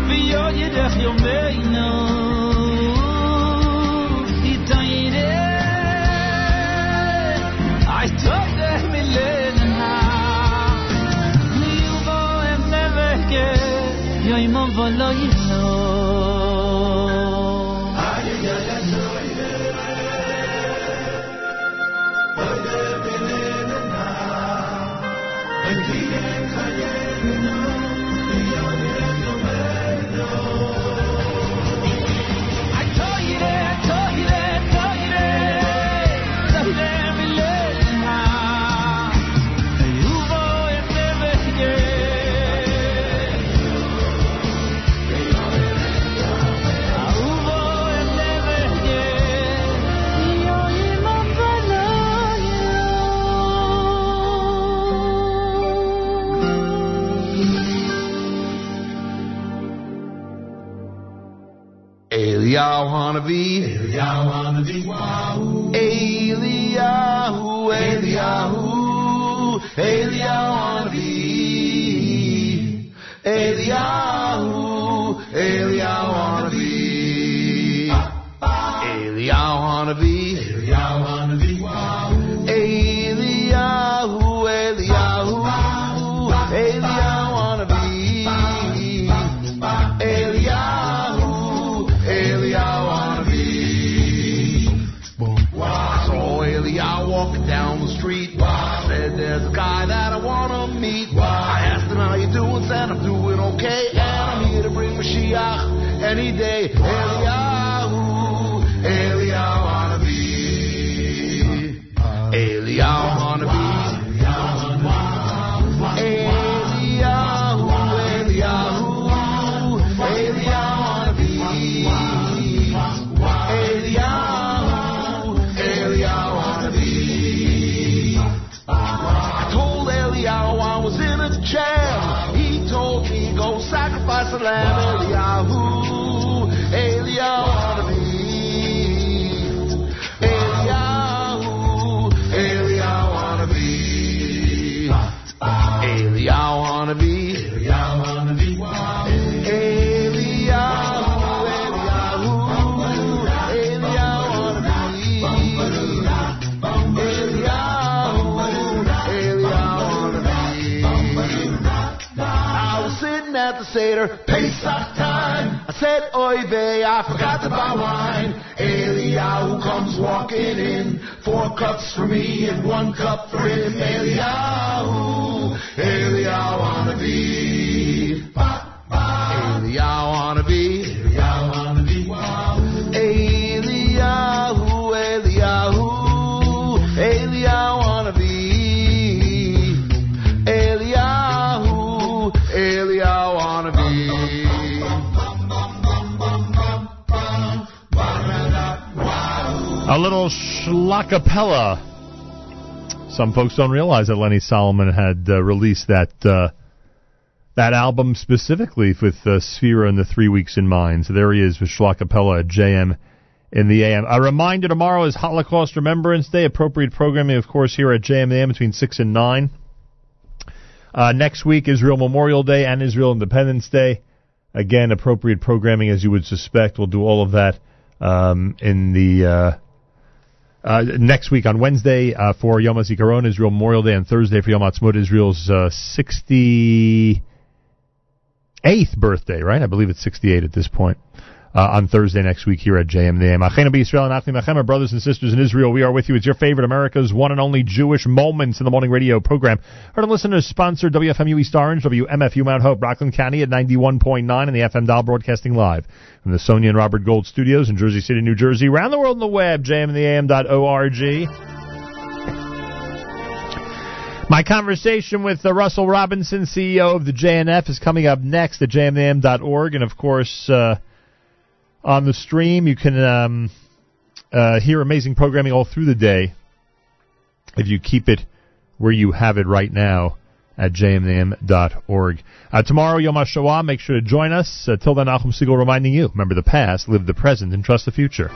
ויו ידך יומנו איתנו I told them in wanna be. Eliyahu wanna be. Eliyahu, Eliyahu, Eliyahu wanna be. Eliyahu. Oy vey, I forgot to buy wine. Eliyahu comes walking in, four cups for me and one cup for him. Eliyahu, Eliyahu wanna be. Little schlacapella. Some folks don't realize that Lenny Solomon had uh, released that uh, that album specifically with uh, Sefira and the Three Weeks in Mind. So there he is with schlacapella at JM in the AM. A reminder tomorrow is Holocaust Remembrance Day. Appropriate programming, of course, here at JM AM between 6 and 9. Uh, next week, Israel Memorial Day and Israel Independence Day. Again, appropriate programming as you would suspect. We'll do all of that um, in the uh, uh, next week on Wednesday uh, for Yom HaZikaron, Israel Memorial Day, and Thursday for Yom Ha'atzmaut, Israel's uh, 68th birthday, right? I believe it's 68 at this point. Uh, on Thursday next week here at JM the. Achenu Israel and Achim brothers and sisters in Israel. We are with you. It's your favorite America's one and only Jewish Moments in the Morning Radio program. Heard and listeners sponsor WFMU East Orange, WMFU Mount Hope, Rockland County at 91.9 and the FM dial broadcasting live from the Sonia and Robert Gold studios in Jersey City, New Jersey. Around the world on the web, jmintheam.org. My conversation with uh, Russell Robinson, CEO of the JNF, is coming up next at jmam.org. And of course, uh, on the stream, you can um, uh, hear amazing programming all through the day if you keep it where you have it right now at jmam.org. Uh, tomorrow, Yom HaShoah, make sure to join us. Uh, till then, Nachum Segal reminding you, remember the past, live the present, and trust the future.